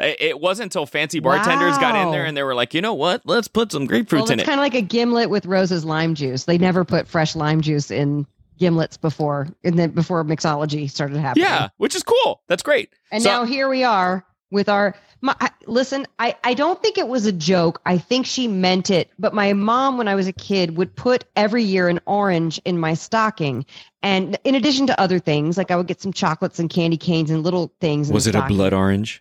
It wasn't until fancy bartenders got in there and they were like, you know what? Let's put some well, grapefruits in it's it. kind of like a gimlet with Rose's lime juice. They never put fresh lime juice in gimlets before, and then before mixology started happening. yeah, which is cool. That's great. And So- now here we are with our. My, I, listen, I, I don't think it was a joke. I think she meant it. But my mom, when I was a kid, would put every year an orange in my stocking. And in addition to other things, like I would get some chocolates and candy canes and little things. Was the it a blood orange?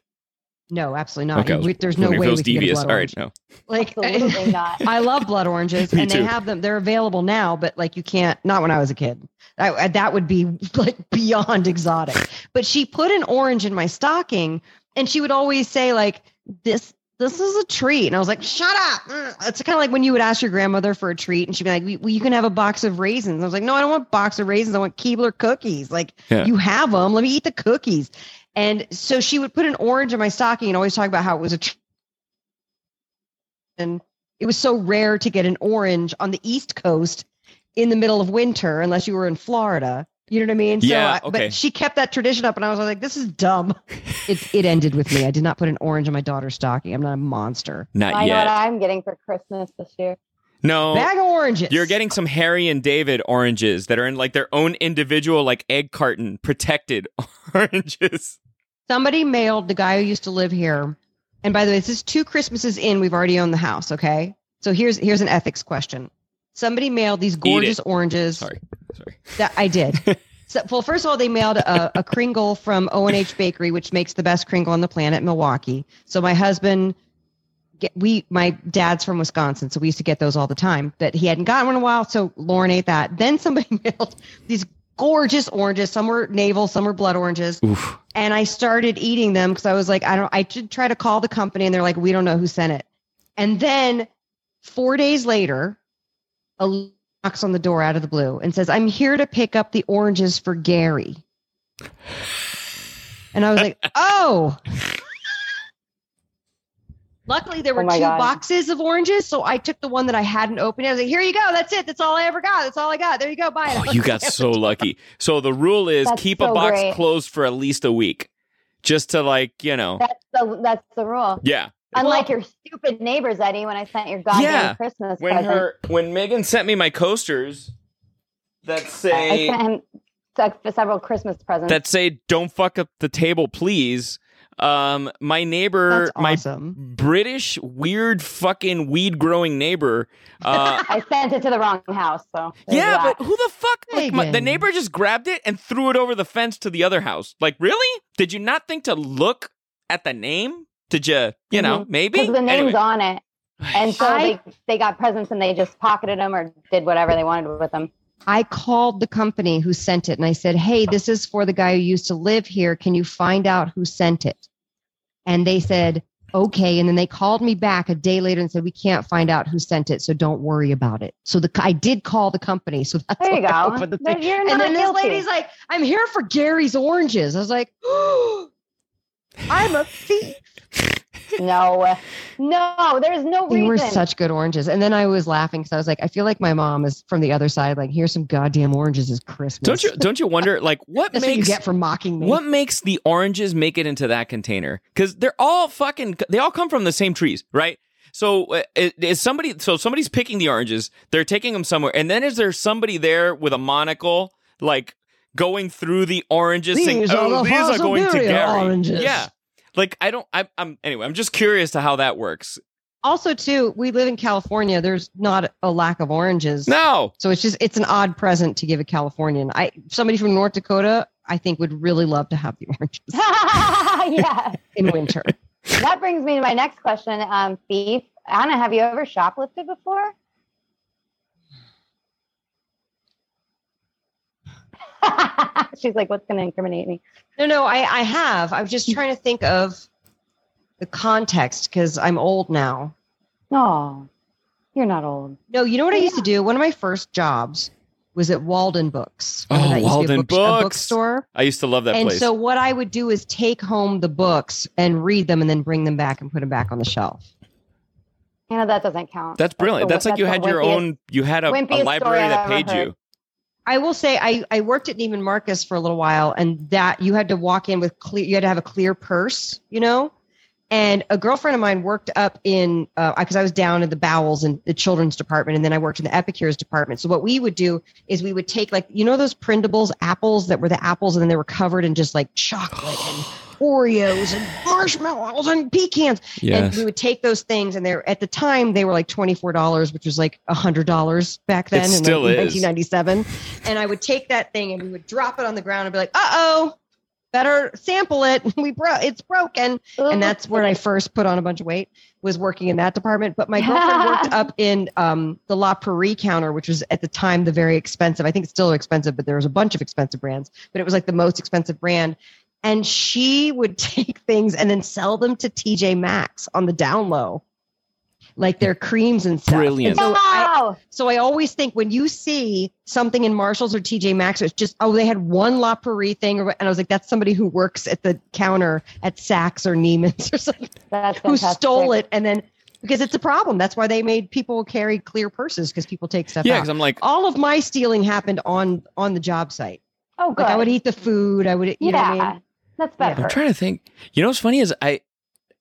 No, absolutely not. Okay, was We- There's no way it was we can get devious. blood All orange. right, no. Like <laughs> Absolutely not. <laughs> I love blood oranges, <laughs> Me and too. they have them. They're available now, but like you can't. Not when I was a kid. I, that would be like beyond exotic. But she put an orange in my stocking, and she would always say like this. This is a treat, and I was like, "Shut up!" Mm. It's kind of like when you would ask your grandmother for a treat, and she'd be like, "Well, you can have a box of raisins." I was like, "No, I don't want a box of raisins. I want Keebler cookies. Like Yeah. you have them. Let me eat the cookies." And so she would put an orange in my stocking and always talk about how it was a. Tr- and it was so rare to get an orange on the East Coast in the middle of winter, unless you were in Florida. You know what I mean? Yeah, I- okay. But she kept that tradition up, and I was like, "This is dumb." <laughs> it it ended with me. I did not put an orange on my daughter's stocking. I'm not a monster. Not I know what. I'm getting for Christmas this year. no. Bag of oranges. You're getting some Harry and David oranges that are in like their own individual like egg carton protected <laughs> oranges. Somebody mailed the guy who used to live here. And by the way, this is two Christmases in. We've already owned the house. Okay, so here's here's an ethics question. Somebody mailed these gorgeous oranges. Sorry. Sorry. That I did. <laughs> so, well, first of all, they mailed a, a Kringle from O and H Bakery, which makes the best Kringle on the planet, Milwaukee. So my husband, get, we, my dad's from Wisconsin, so we used to get those all the time. But he hadn't gotten one in a while, so Lauren ate that. Then somebody <laughs> mailed these gorgeous oranges. Some were navel, some were blood oranges, Oof. and I started eating them because I was like, I don't. I should try to call the company, and they're like, we don't know who sent it. And then four days later, a knocks on the door out of the blue and says, I'm here to pick up the oranges for Gary. And I was like, <laughs> oh. Luckily, there oh were Oh my two God. boxes of oranges, so I took the one that I hadn't opened. I was like, "Here you go. That's it. That's all I ever got. That's all I got. There you go. Buy it." Oh, you got <laughs> so lucky. So the rule is That's keep a box great. closed for at least a week, just to like you know. That's the that's the rule. Yeah. Unlike your stupid neighbors, Eddie, when I sent your goddamn Yeah. Christmas When present. her when Megan sent me my coasters that say I sent him several Christmas presents. that say don't fuck up the table, please. Um, my neighbor, That's my. British weird fucking weed growing neighbor. Uh, <laughs> I sent it to the wrong house. So yeah, but who the fuck? Like, my, the neighbor just grabbed it and threw it over the fence to the other house. Like, really? Did you not think to look at the name? Did you, you know, maybe? because the name's Anyway. on it, and so I- they they got presents and they just pocketed them or did whatever they wanted with them. I called the company who sent it and I said, Hey, this is for the guy who used to live here. Can you find out who sent it? And they said, Okay. And then they called me back a day later and said, We can't find out who sent it. So don't worry about it. So the I did call the company. So that's There you go. the. You're And then this lady's like, I'm here for Gary's oranges. I was like, <gasps> I'm a thief. <laughs> no, no, there's no reason. They were such good oranges. And then I was laughing because I was like, I feel like my mom is from the other side. Like, here's some goddamn oranges is Christmas. Don't you don't you wonder like what <laughs> That's what you makes get for mocking me. what makes the oranges make it into that container? Because they're all fucking they all come from the same trees, right? So uh, is is somebody so somebody's picking the oranges, they're taking them somewhere, and then is there somebody there with a monocle like going through the oranges saying, These are "Oh, the these are going to Superior Gary"? oranges. Yeah, like I don't. I, I'm anyway. I'm just curious to how that works. also too we live in california there's not a lack of oranges No, so it's just it's an odd present to give a californian i somebody from north dakota i think would really love to have the oranges <laughs> yeah. in winter That brings me to my next question, um, Thief. Anna, have you ever shoplifted before? <laughs> She's like, what's going to incriminate me? no no i i have i'm just trying to think of the context because i'm old now No, you're not old. no you know what i Yeah. used to do one of my first jobs was at walden books Oh, Remember that used to be a Walden book- a Books. bookstore I used to love that and place. so what i would do is take home the books and read them and then bring them back and put them back on the shelf You know, that doesn't count. that's brilliant. the- That's, like you had your wimpiest- own. You had a, a library that paid you. I will say I, I worked at Neiman Marcus for a little while and that you had to walk in with clear you had to have a clear purse, you know? And a girlfriend of mine worked up in uh, because I was down in the bowels in the children's department and then I worked in the Epicures department. So what we would do is we would take like you know those printables apples that were the apples and then they were covered in just like chocolate and Oreos and marshmallows and pecans. And we would take those things, and they're at the time they were like twenty four dollars, which was like hundred dollars back then It in still is. nineteen ninety seven. And I would take that thing and we would drop it on the ground and be like, "Uh oh, better sample it. <laughs> We bro, it's broken." And that's when I first put on a bunch of weight. Was working in that department, but my girlfriend worked <laughs> up in um, the La Prairie counter, which was at the time the very expensive. I think it's still expensive, but there was a bunch of expensive brands, but it was like the most expensive brand and she would <laughs> take things and then sell them to TJ Maxx on the down low, like their creams and stuff. Brilliant. And so, I, so I always think when you see something in Marshalls or TJ Maxx, it's just oh they had one La Prairie thing, or, and I was like that's somebody who works at the counter at Saks or Neiman's or something That's who fantastic. stole it and then because it's a problem. That's why they made people carry clear purses because people take stuff Yeah, because I'm like, All of my stealing happened on on the job site. Oh, good. Like I would eat the food. I would, you yeah, know what I mean? That's better. I'm trying to think. You know what's funny is I,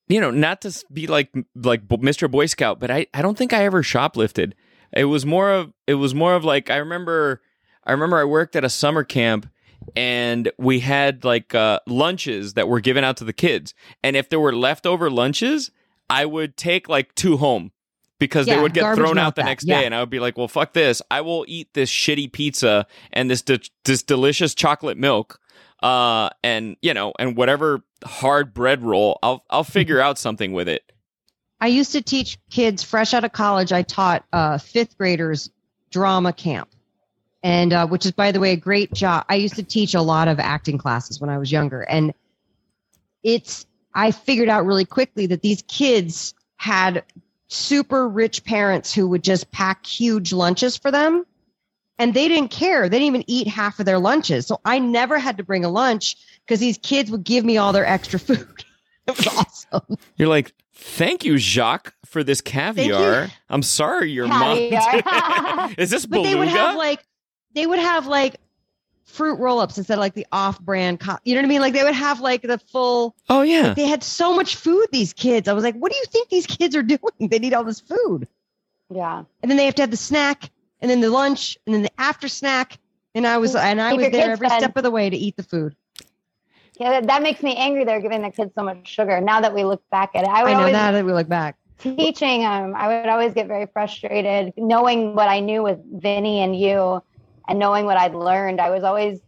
you know, not to be like like Mr. Boy Scout, but I I don't think I ever shoplifted. It was more of it was more of like I remember I remember I worked at a summer camp and we had like uh, lunches that were given out to the kids, and if there were leftover lunches, I would take like two home. Because they would get thrown out the that, next yeah. day, and I would be like, "Well, fuck this! I will eat this shitty pizza and this de- this delicious chocolate milk, uh, and you know, and whatever hard bread roll, I'll I'll <laughs> figure out something with it. I used to teach kids fresh out of college. I taught uh, fifth graders drama camp, and uh, which is, by the way, a great job. I used to teach a lot of acting classes when I was younger, and it's. I figured out really quickly that these kids had super rich parents who would just pack huge lunches for them, and they didn't care. They didn't even eat half of their lunches. So I never had to bring a lunch because these kids would give me all their extra <laughs> food. it was awesome. You're like, thank you, Jacques, for this caviar. I'm sorry, your mom. Caviar. <laughs> Is this But beluga? they would have like they would have like fruit roll-ups instead of like the off-brand co- you know what I mean? Like they would have like the full oh yeah. they had so much food these kids. I was like, what do you think these kids are <laughs> doing? They need all this food. yeah. And then they have to have the snack and then the lunch and then the after snack. And I was and I Keep was there every fed. step of the way to eat the food. Yeah, that, that makes me angry. They're giving the kids so much sugar. Now that we look back at it, I would I know always that that we look back. teaching i would always get very frustrated knowing what i knew with vinny and you and knowing what i'd learned i was always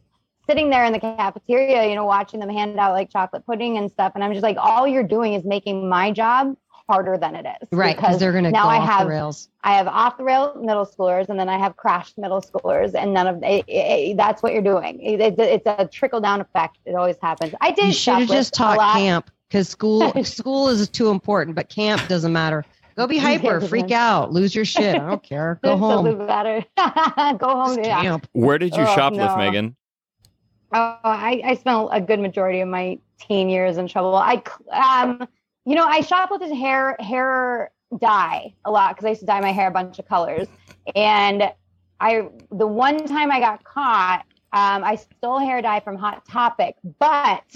sitting there in the cafeteria you know watching them hand out like chocolate pudding and stuff and i'm just like all you're doing is making my job harder than it is Right. Because they're gonna now go i off have the rails. i have off the rail middle schoolers and then i have crashed middle schoolers and none of it, it- that's what you're doing it, it- it's a trickle down effect it always happens i did You should have shoplift just a taught lot. camp because school <laughs> school is too important, but camp doesn't matter. Go be <laughs> hyper, freak out, lose your shit. I don't care. Go Absolutely home. better. <laughs> go home It's yeah camp. Where did you Oh, shoplift, no. Megan? Oh, I, I spent a good majority of my teen years in trouble. I, um, you know, I shoplifted hair hair dye a lot because I used to dye my hair a bunch of colors. And I, the one time I got caught, um, I stole hair dye from Hot Topic, but <laughs>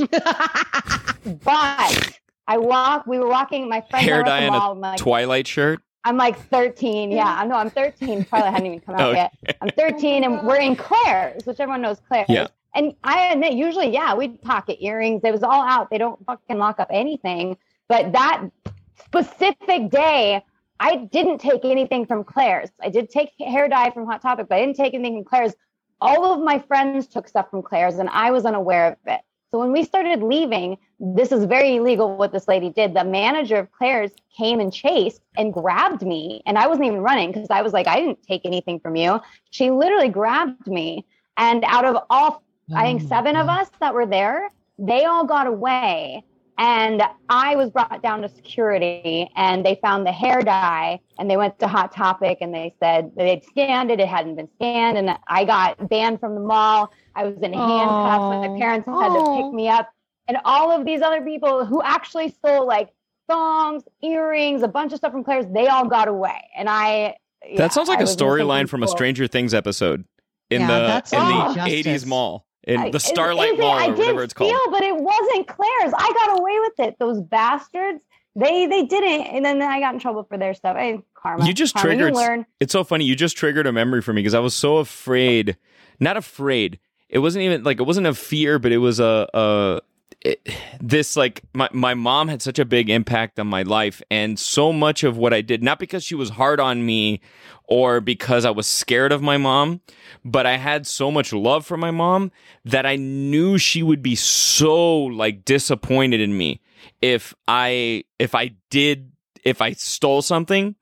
but I walk. We were walking. My friend Hair dye were at the and a like, Twilight shirt. I'm like 13. Yeah, I know I'm 13. Probably hadn't even come <laughs> out Okay. yet. I'm 13, and we're in Claire's, which everyone knows Claire's. Yeah. And I admit, usually, yeah, we'd pocket earrings. It was all out. They don't fucking lock up anything. But that specific day, I didn't take anything from Claire's. I did take hair dye from Hot Topic, but I didn't take anything from Claire's. All of my friends took stuff from Claire's, and I was unaware of it. So when we started leaving, this is very illegal what this lady did. The manager of Claire's came and chased and grabbed me, and I wasn't even running because I was like, I didn't take anything from you. She literally grabbed me, and out of all, I think Oh, seven of us that were there, they all got away. And I was brought down to security, and they found the hair dye, and they went to Hot Topic, and they said that they'd scanned it, it hadn't been scanned, and I got banned from the mall. I was in handcuffs. My parents had to pick me up, and all of these other people who actually stole like thongs, earrings, a bunch of stuff from Claire's, they all got away, and I. yeah, that sounds like I a storyline from a. Stranger Things episode in Yeah, the in the 80s mall in the Starlight I whatever it's called. steal, but it wasn't Claire's. I got away with it. Those bastards. They they didn't, and then I got in trouble for their stuff. I, karma. You just karma, triggered- You learn. It's so funny. You just triggered a memory for me because I was so afraid. Not afraid. It wasn't even like it wasn't a fear, but it was a a it, this like my my mom had such a big impact on my life, and so much of what I did, not because she was hard on me or because I was scared of my mom, but I had so much love for my mom that I knew she would be so like disappointed in me if I if I did if I stole something.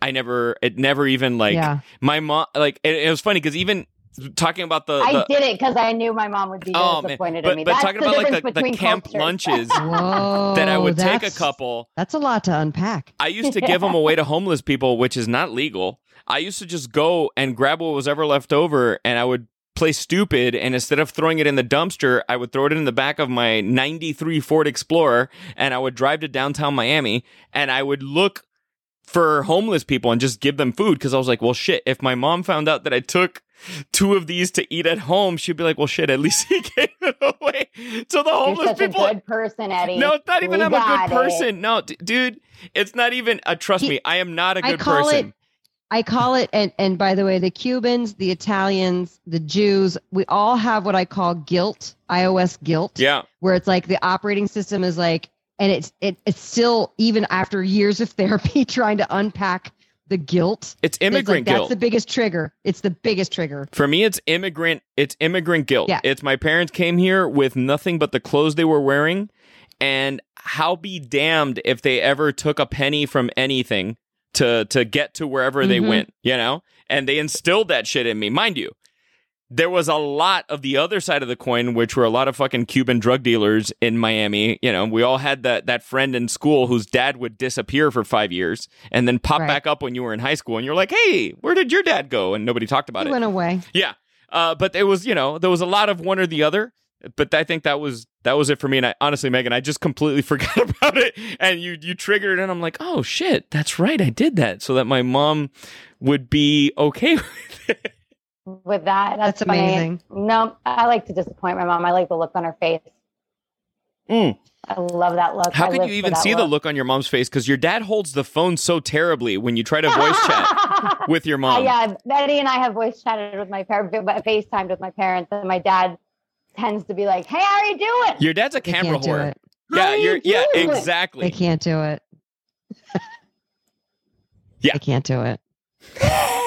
I never it never even like yeah. my mom like it, it was funny because even talking about the, I did it because I knew my mom would be Oh, disappointed but, in me. but That's talking the about like the, the camp cultures. lunches <laughs> Whoa, that I would take a couple That's a lot to unpack. I used to give them away to homeless people, which is not legal. I used to just go and grab what was ever left over, and I would play stupid. And instead of throwing it in the dumpster, I would throw it in the back of my 93 Ford Explorer, and I would drive to downtown Miami, and I would look for homeless people and just give them food because I was like, well, shit, if my mom found out that I took two of these to eat at home, she'd be like, well, shit, at least he <laughs> gave it away to the You're homeless such people. a good person, Eddie. No, it's not even We I'm a good it. person. No, d- dude, it's not even. Uh, trust He- me, I am not a good I call person. it I call it and and by the way, the Cubans, the Italians, the Jews, we all have what I call guilt, iOS guilt, yeah, where it's like the operating system is like and it's it, it's still even after years of <laughs> therapy trying to unpack the guilt. it's It's like, immigrant That's the biggest trigger. It's the biggest trigger. For me, it's immigrant. It's immigrant guilt. Yeah. It's my parents came here with nothing but the clothes they were wearing, and how be damned if they ever took a penny from anything to to get to wherever they Mhm. went. You know, and they instilled that shit in me, mind you. There was a lot of the other side of the coin, which were a lot of fucking Cuban drug dealers in Miami. You know, we all had that that friend in school whose dad would disappear for five years and then pop Right. back up when you were in high school, and you're like, "Hey, where did your dad go?" And nobody talked about He it. went away. Yeah. Uh, but it was, you know, there was a lot of one or the other. But I think that was that was it for me. And I honestly, Megan, I just completely <laughs> forgot about it. And you you triggered it, and I'm like, oh shit, that's right, I did that so that my mom would be okay <laughs> with it. With that. That's, That's funny. amazing. No, I like to disappoint my mom. I like the look on her face. Mm. I love that look. How I could you even that see the look on your mom's face? Because your dad holds the phone so terribly when you try to voice chat <laughs> with your Uh, mom. yeah, Betty and I have voice chatted with my parents, FaceTimed with my parents, and my dad tends to be like, "Hey, how are you doing?" Your dad's a They camera whore. Yeah, are you're yeah, doing? They can't do it. Yeah. They can't do it. <laughs>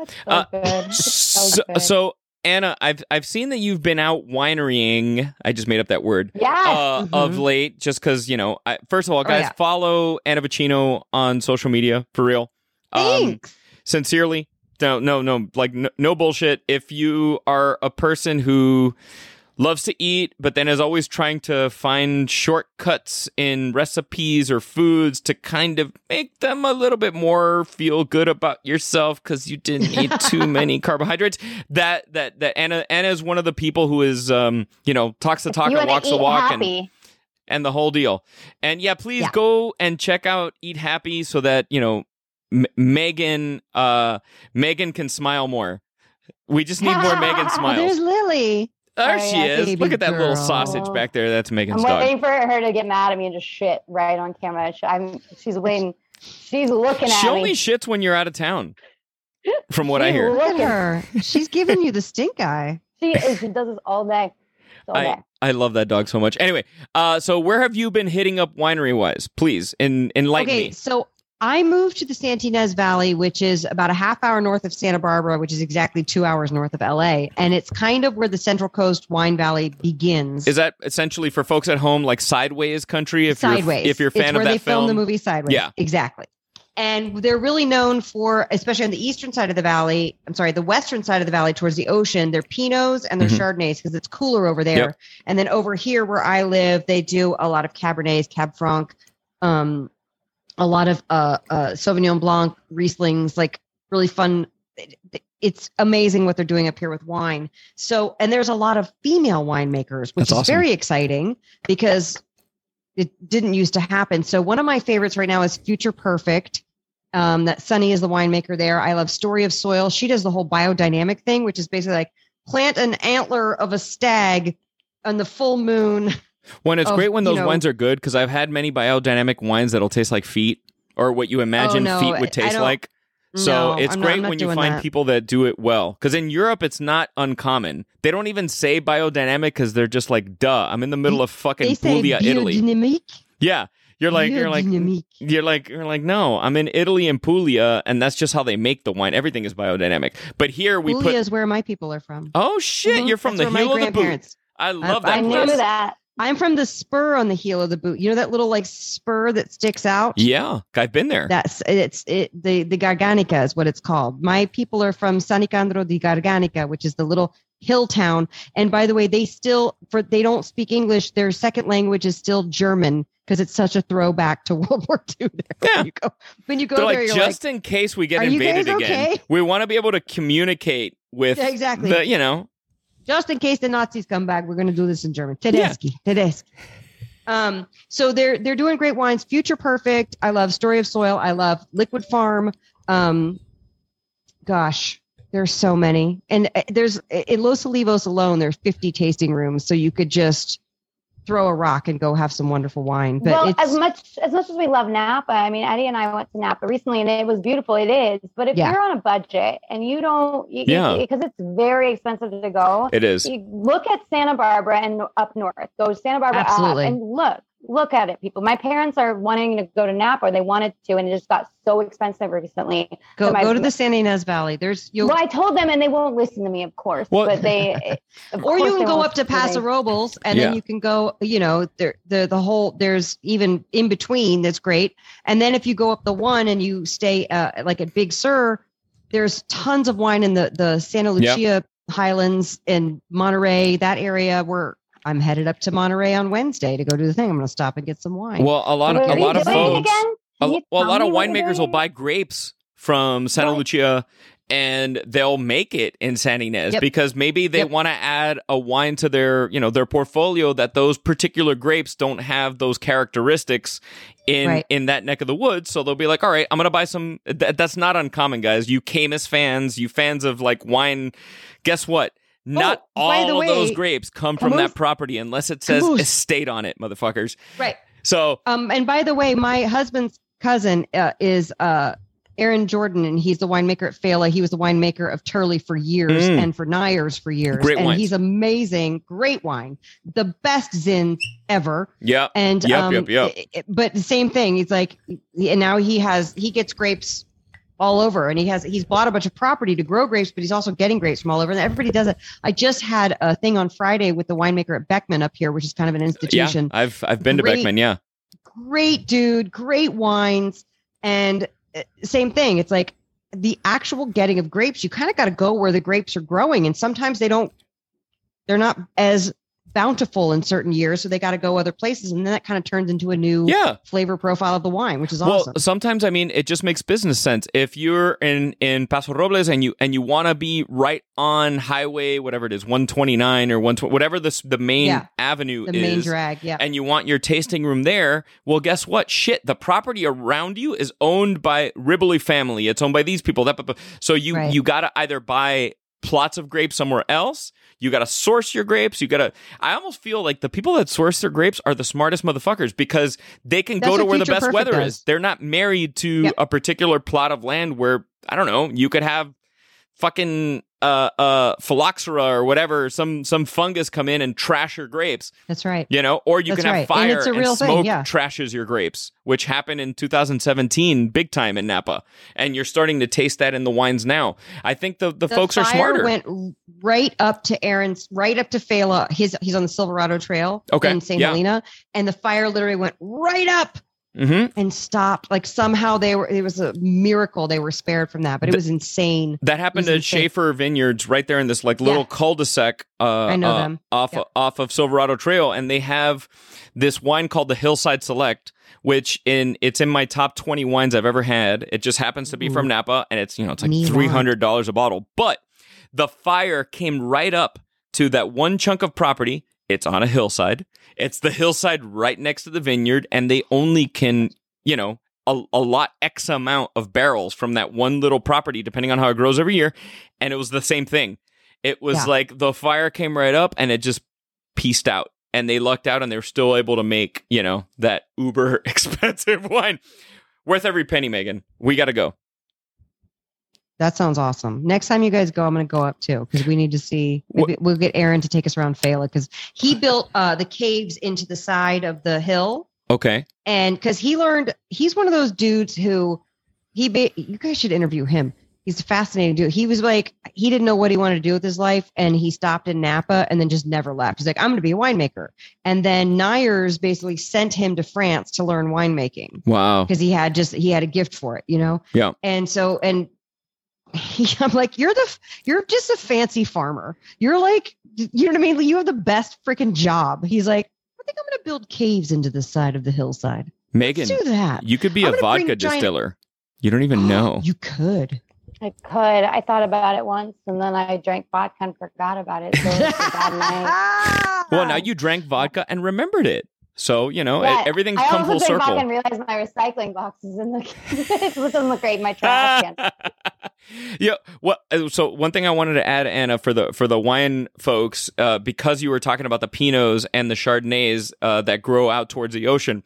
Oh, so Uh, good. So, good. so Anna, I've I've seen that you've been out winerying. I just made up that word. Yes. uh, of Mhm. late, just because you know. I, first of all, Oh, guys, yeah. follow Anna Vocino on social media for real. Um, Thanks. sincerely, no, no, no, like no, no bullshit. If you are a person who loves to eat, but then is always trying to find shortcuts in recipes or foods to kind of make them a little bit more feel good about yourself because you didn't eat <laughs> too many carbohydrates. That that that Anna Anna is one of the people who is um you know talks the talk and walks the walk and happy. and the whole deal. And yeah, please Yeah. go and check out Eat Happy so that you know M- Megan uh Megan can smile more. We just need more Megan <laughs> smiles. there's Lily. There Oh, she yeah, is. Look at that little sausage back there. That's making sense. I'm Megan's dog. waiting for her to get mad at me and just shit right on camera. I'm. She's waiting. She's looking at She me. only shits when you're out of town. <laughs> From what I hear. Look at her. She's giving you the stink eye. <laughs> She is. She does this all day. All I, day. I love that dog so much. Anyway, uh, so where have you been hitting up winery wise? Please, en- enlighten okay, me. so I moved to the Santa Ynez Valley, which is about a half hour north of Santa Barbara, which is exactly two hours north of LA. And it's kind of where the Central Coast Wine Valley begins. Is that essentially for folks at home like sideways country? If Sideways. you're if you're a fan it's of where that they film, filmed the movie Sideways. Yeah. exactly. And they're really known for, especially on the eastern side of the valley. I'm sorry, the western side of the valley towards the ocean. Their Pinots and their Mhm. Chardonnays because it's cooler over there. Yep. And then over here where I live, they do a lot of Cabernets, Cab Franc, um, a lot of uh, uh, Sauvignon Blanc, Rieslings, like really fun. it- It's amazing what they're doing up here with wine. So, and there's a lot of female winemakers, which That's is awesome. very exciting because it didn't used to happen. So, one of my favorites right now is Future Perfect. Um, that Sunny is the winemaker there. I love Story of Soil. She does the whole biodynamic thing, which is basically like plant an antler of a stag on the full moon. <laughs> When it's of, great when you those know- wines are good because I've had many biodynamic wines that'll taste like feet or what you imagine Oh, no, feet would taste like. So No, it's I'm great I'm not when you find that. people that do it well. Because in Europe, it's not uncommon. They don't even say biodynamic because they're just like, duh. I'm in the middle of fucking They say Puglia, Italy. Yeah, you're like, you're like, Biodynamique. you're like, you're like, no, I'm in Italy and Puglia, and that's just how they make the wine. Everything is biodynamic. But here we Puglia put. is where my people are from. Oh shit! Mhm. You're from That's the where heel my of the boot. grandparents. I love I I that knew place. that. I'm from the spur on the heel of the boot. You know that little like spur that sticks out? Yeah, I've been there. That's it's it the the Garganica is what it's called. My people are from San Nicandro di Garganica, which is the little hill town. And by the way, they still for they don't speak English. Their second language is still German because it's such a throwback to <laughs> World War II. There, Yeah. when you go when you go there, like, you're just like, in case we get invaded guys again, we want to be able to communicate with Yeah, exactly. the, you know, just in case the Nazis come back, we're going to do this in German. Tedeschi, Tedeschi. Um, so they're they're doing great wines. Future Perfect. I love Story of Soil. I love Liquid Farm. Um, gosh, there's so many, and uh, there's in Los Olivos alone. There's 50 tasting rooms, so you could just throw a rock and go have some wonderful wine. But well, it's, as much as much as we love Napa, I mean, Eddie and I went to Napa recently, and it was beautiful. It is, but if Yeah. you're on a budget and you don't, you, Yeah. because it's very expensive to go. it is. You look at Santa Barbara and up north. Go Santa Barbara ah, Absolutely. up and look, look at it, people. My parents are wanting to go to Napa, or they wanted to, and it just got so expensive recently. go so my- go to the San Ynez Valley. There's you'll Well, I told them, and they won't listen to me, of course. Well- but they, <laughs> of or you can go up to listen. Paso Robles and Yeah. then you can go, you know, there the the whole there's even in between that's great. And then if you go up the one and you stay uh, like at Big Sur, there's tons of wine in the the Santa Lucia Highlands in Monterey, that area where I'm headed up to Monterey on Wednesday to go do the thing. I'm going to stop and get some wine. Well, a lot of What a lot of folks, a, well, a lot of me what you're winemakers will buy grapes from Santa Right. Lucia and they'll make it in San Ynez Yep. because maybe they Yep. want to add a wine to their, you know, their portfolio that those particular grapes don't have those characteristics in Right. in that neck of the woods. So they'll be like, "All right, I'm going to buy some th- that's not uncommon, guys. You Caymus fans, you fans of like wine, guess what? Not Oh, all of those grapes come from that property unless it says estate on it, motherfuckers. right. So, Um, and by the way, my husband's cousin uh, is uh, Ehren Jordan, and he's the winemaker at Failla. He was the winemaker of Turley for years Mm. and for Neyers for years. Great and wines. he's amazing, great wine, the best zins ever. yeah. And Yep, um, yep, yep. it- it- but the same thing. He's like, and now he has he gets grapes all over, and he has he's bought a bunch of property to grow grapes, but he's also getting grapes from all over. And everybody does it. I just had a thing on Friday with the winemaker at Beckmen up here, which is kind of an institution Yeah. I've I've been to Beckmen. Yeah, Great dude, great wines, and uh, same thing. It's like the actual getting of grapes. You kind of got to go where the grapes are growing, and sometimes they don't. They're not as bountiful in certain years, so they got to go other places, and then that kind of turns into a new yeah. flavor profile of the wine, which is Well, awesome. sometimes I mean it just makes business sense. If you're in in Paso Robles and you and you want to be right on highway whatever it is, 129 or 120 whatever the the main Yeah. avenue the is. main drag, yeah. and you want your tasting room there, well, guess what? Shit, the property around you is owned by Ribley family. It's owned by these people. That, but so you Right. you got to either buy plots of grapes somewhere else. You got to source your grapes. You got to. I almost feel like the people that source their grapes are the smartest motherfuckers because they can That's go to where the best weather does. is. They're not married to Yep. a particular plot of land where I don't know. You could have fucking uh uh phylloxera or whatever some some fungus come in and trash your grapes That's right. you know or you That's can have right. And it's a real thing, smoke yeah. trashes your grapes which happened in 2017 big time in napa and you're starting to taste that in the wines now i think the, the, The folks are smarter Went right up to Ehren's, right up to Failla. His he's on the Silverado Trail Okay, in St. yeah. Helena, and the fire literally went right up hmm and stopped. Like somehow they were. It was a miracle they were spared from that, but it The- was insane. that happened at insane. Shafer Vineyards right there in this like little Yeah. cul-de-sac uh, I know uh, them. off Yep. off of Silverado Trail and they have this wine called the Hillside Select which in it's in my top 20 wines I've ever had. It just happens to be from Napa and it's you know it's like $300 a bottle. But the fire came right up to that one chunk of property. It's on a hillside. It's the hillside right next to the vineyard and they only can, you know, a, a lot X amount of barrels from that one little property, depending on how it grows every year. And it was the same thing. It was Yeah. like the fire came right up and it just pieced out. And they lucked out and they were still able to make, you know, that uber <laughs> expensive wine. Worth every penny, Megan. We got to go. That sounds awesome. Next time you guys go, I'm going to go up too because we need to see. Maybe we'll get Ehren to take us around Failla because he <laughs> built uh, the caves into the side of the hill, Okay. and because he learned, he's one of those dudes who he. Ba- you guys should interview him. He's a fascinating dude. He was like, he didn't know what he wanted to do with his life, and he stopped in Napa and then just never left. He's like, I'm going to be a winemaker, and then Neyers basically sent him to France to learn winemaking Wow. because he had just he had a gift for it, you know. Yeah. And so and <laughs> I'm like, you're the you're just a fancy farmer. You're like, you know what I mean? You have the best freaking job. He's like, I think I'm going to build caves into the side of the hillside. Megan, Let's do that. you could be I'm a gonna bring vodka giant- distiller. You don't even <gasps> know. You could. I could. I thought about it once, and then I drank vodka and forgot about it. So it was a bad night. <laughs> well, now you drank vodka and remembered it. So, you know, Yeah, everything's I come also full drank vodka circle. and realized my recycling box is in the. doesn't look great in my trash <laughs> can. yeah. Well, uh, so one thing I wanted to add, Anna, for the for the wine folks, uh, because you were talking about the Pinots and the Chardonnays uh, that grow out towards the ocean,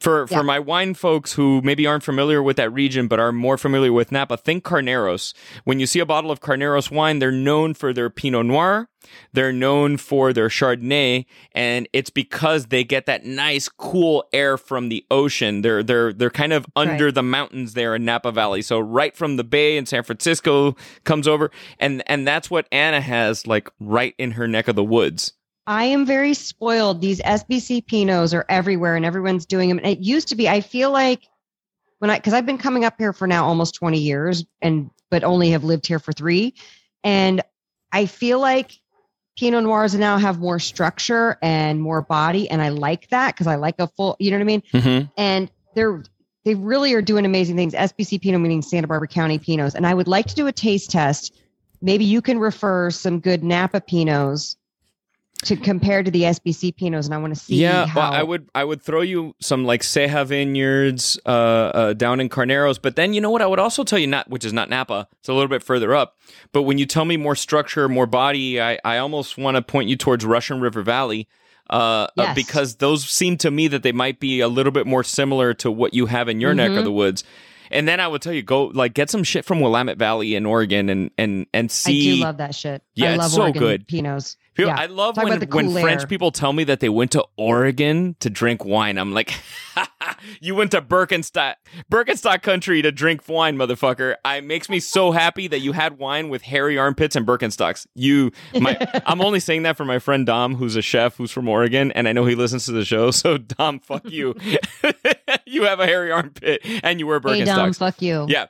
for Yeah. for my wine folks who maybe aren't familiar with that region but are more familiar with Napa, think Carneros. When you see a bottle of Carneros wine, they're known for their Pinot Noir. They're known for their Chardonnay, and it's because they get that nice, cool air from the ocean. They're they're they're kind of Right. under the mountains there in Napa Valley. So right from the bay in San Francisco comes over, and and that's what Anna has like right in her neck of the woods. I am very spoiled. These SBC Pinots are everywhere and everyone's doing them. And it used to be, I feel like when I, cause I've been coming up here for now almost 20 years and, but only have lived here for three. And I feel like Pinot Noirs now have more structure and more body. And I like that because I like a full, you know what I mean? Mhm. and they're they really are doing amazing things. SBC Pinot meaning Santa Barbara County Pinots, and I would like to do a taste test. Maybe you can refer some good Napa Pinots to compare to the SBC Pinots, and I want to see. Yeah, how, well, I would I would throw you some like Ceja vineyards uh, uh, down in Carneros, but then you know what I would also tell you not which is not Napa. It's a little bit further up. But when you tell me more structure, more body, I I almost want to point you towards Russian River Valley. Uh, uh, because those seem to me that they might be a little bit more similar to what you have in your neck of Mhm. the woods. And then I would tell you go like get some shit from Willamette Valley in Oregon and and and I see do love that shit. Yeah, I it's love so Oregon good. Pinots. People- Yeah. I love Talk when, when French people tell me that they went to Oregon to drink wine. I'm like, <laughs> you went to Birkenstock, Birkenstock country to drink wine, motherfucker. I it makes me so happy that you had wine with hairy armpits and Birkenstocks. You, my, <laughs> I'm only saying that for my friend Dom, who's a chef who's from Oregon, and I know he listens to the show. So Dom, fuck you. <laughs> you have a hairy armpit and you wear Birkenstocks. Hey Dom, fuck you. yeah,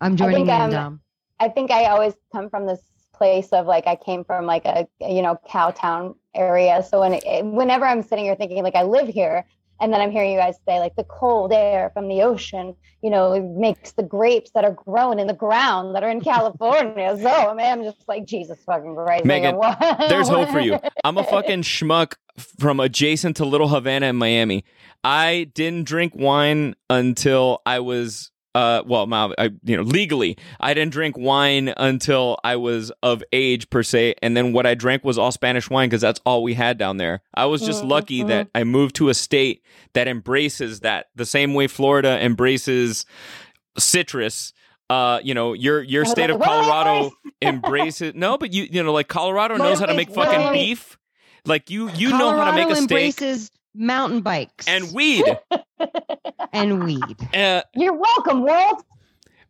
I'm joining think, in, um, Dom. I think I always come from this place of like I came from like a you know cowtown area. So when it, whenever I'm sitting here thinking like I live here, and then I'm hearing you guys say like the cold air from the ocean, you know, makes the grapes that are grown in the ground that are in <laughs> California. so man, I'm just like Jesus fucking Christ. like, Megan, what- There's hope for you. <laughs> I'm a fucking schmuck from adjacent to Little Havana in Miami. I didn't drink wine until I was uh well my, I, you know legally I didn't drink wine until I was of age per se and then what I drank was all Spanish wine because that's all we had down there. I was just Mhm, lucky that I moved to a state that embraces that the same way Florida embraces citrus. Uh, you know, your your state of? Colorado <laughs> embraces no, but you you know like Colorado knows how to make fucking beef. Like you you know how to make a steak embraces mountain bikes and weed. <laughs> and weed. Uh, You're welcome, world.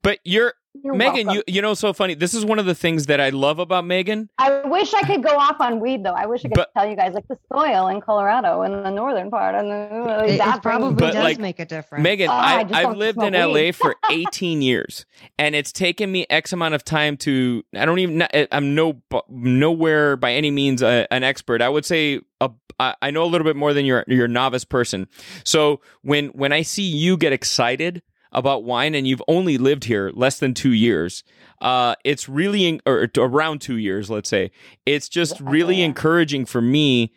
but you're You're Megan, welcome. you you know so funny. This is one of the things that I love about Megan. I wish I could go off on weed though. I wish I could But- tell you guys like the soil in Colorado in the northern part and uh, the It, it that probably But, does like, make a difference. Megan, Oh, I, I I've lived in smoke LA for <laughs> 18 years, and it's taken me X amount of time to. I don't even. Eh, I'm no nowhere by any means a, an expert. I would say a, I I know a little bit more than your your novice person. So when when I see you get excited about wine, and you've only lived here less than two years, uh, it's really in, or around two years, let's say. It's just Yeah, really encouraging for me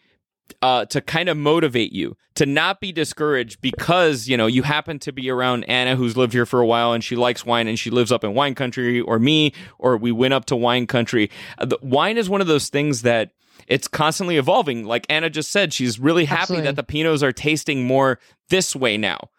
uh, to kind of motivate you to not be discouraged because you know you happen to be around Anna who's lived here for a while and she likes wine and she lives up in wine country or me or we went up to wine country. Uh, the, wine is one of those things that it's constantly evolving. Like Anna just said, she's really happy Absolutely. that the Pinots are tasting more this way now.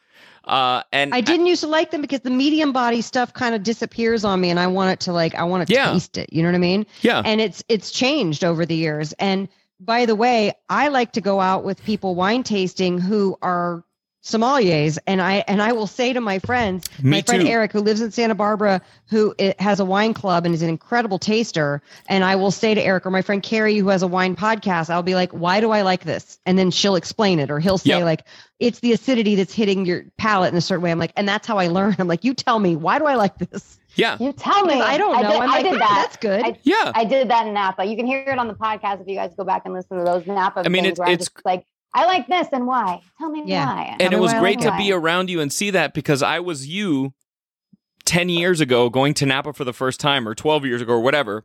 Uh, and I didn't used to like them because the medium body stuff kind of disappears on me, and I want it to like I want to Yeah. taste it. You know what I mean? yeah, And it's it's changed over the years. And by the way, I like to go out with people wine tasting who are sommeliers, and I and I will say to my friends, Me my friend too. Eric, who lives in Santa Barbara, who has a wine club and is an incredible taster, and I will say to Eric or my friend Carrie, who has a wine podcast, I'll be like, "Why do I like this?" And then she'll explain it, or he'll say Yep. like, "It's the acidity that's hitting your palate in a certain way." I'm like, and that's how I learn. I'm like, "You tell me, why do I like this?" yeah, You tell me. I don't know. I did, I'm I did "Hmm, that. That's good. I- yeah. I did that in Napa. You can hear it on the podcast if you guys go back and listen to those Napa I mean, things it's- I'm it's- just like, I like this and why? Tell me Yeah. why. and it was great like to it. be around you and see that because I was you 10 years ago going to Napa for the first time or 12 years ago or whatever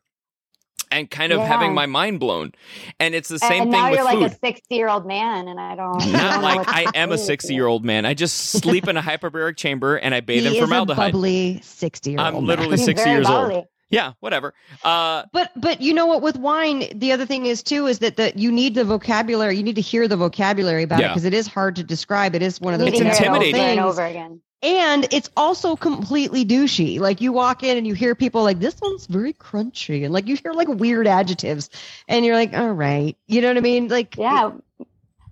and kind of Yeah. having my mind blown. And it's the same and thing now you're like a 60 year old man, and I don't. I don't like I am a 60 year old man. I just sleep in a hyperbaric chamber and I bathe he in is formaldehyde. a bubbly sixty year old. I'm literally He's 60 very years old. Bubbly. Yeah, whatever. Uh, But but you know what? With wine, the other thing is too is that the you need the vocabulary. You need to hear the vocabulary about it because it is hard to describe. It is one of those Need It's intimidating. over and things. over again. And it's also completely douchey. Like you walk in and you hear people like, this one's very crunchy. And like you hear like weird adjectives and you're like, all right. You know what I mean? Like, Yeah.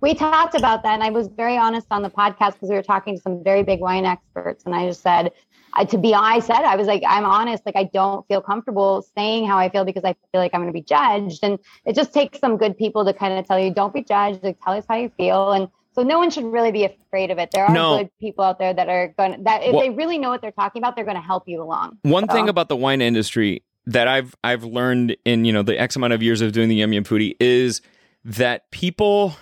We talked about that, and I was very honest on the podcast because we were talking to some very big wine experts, and I just said, I, to be, I said, I was like, I'm honest, like I don't feel comfortable saying how I feel because I feel like I'm going to be judged, and it just takes some good people to kind of tell you, don't be judged, like tell us how you feel, and So no one should really be afraid of it. There are No. good people out there that are going to that if Well- they really know what they're talking about, they're going to help you along. One So- thing about the wine industry that I've I've learned in you know the X amount of years of doing the Yum Yum Foodie is that people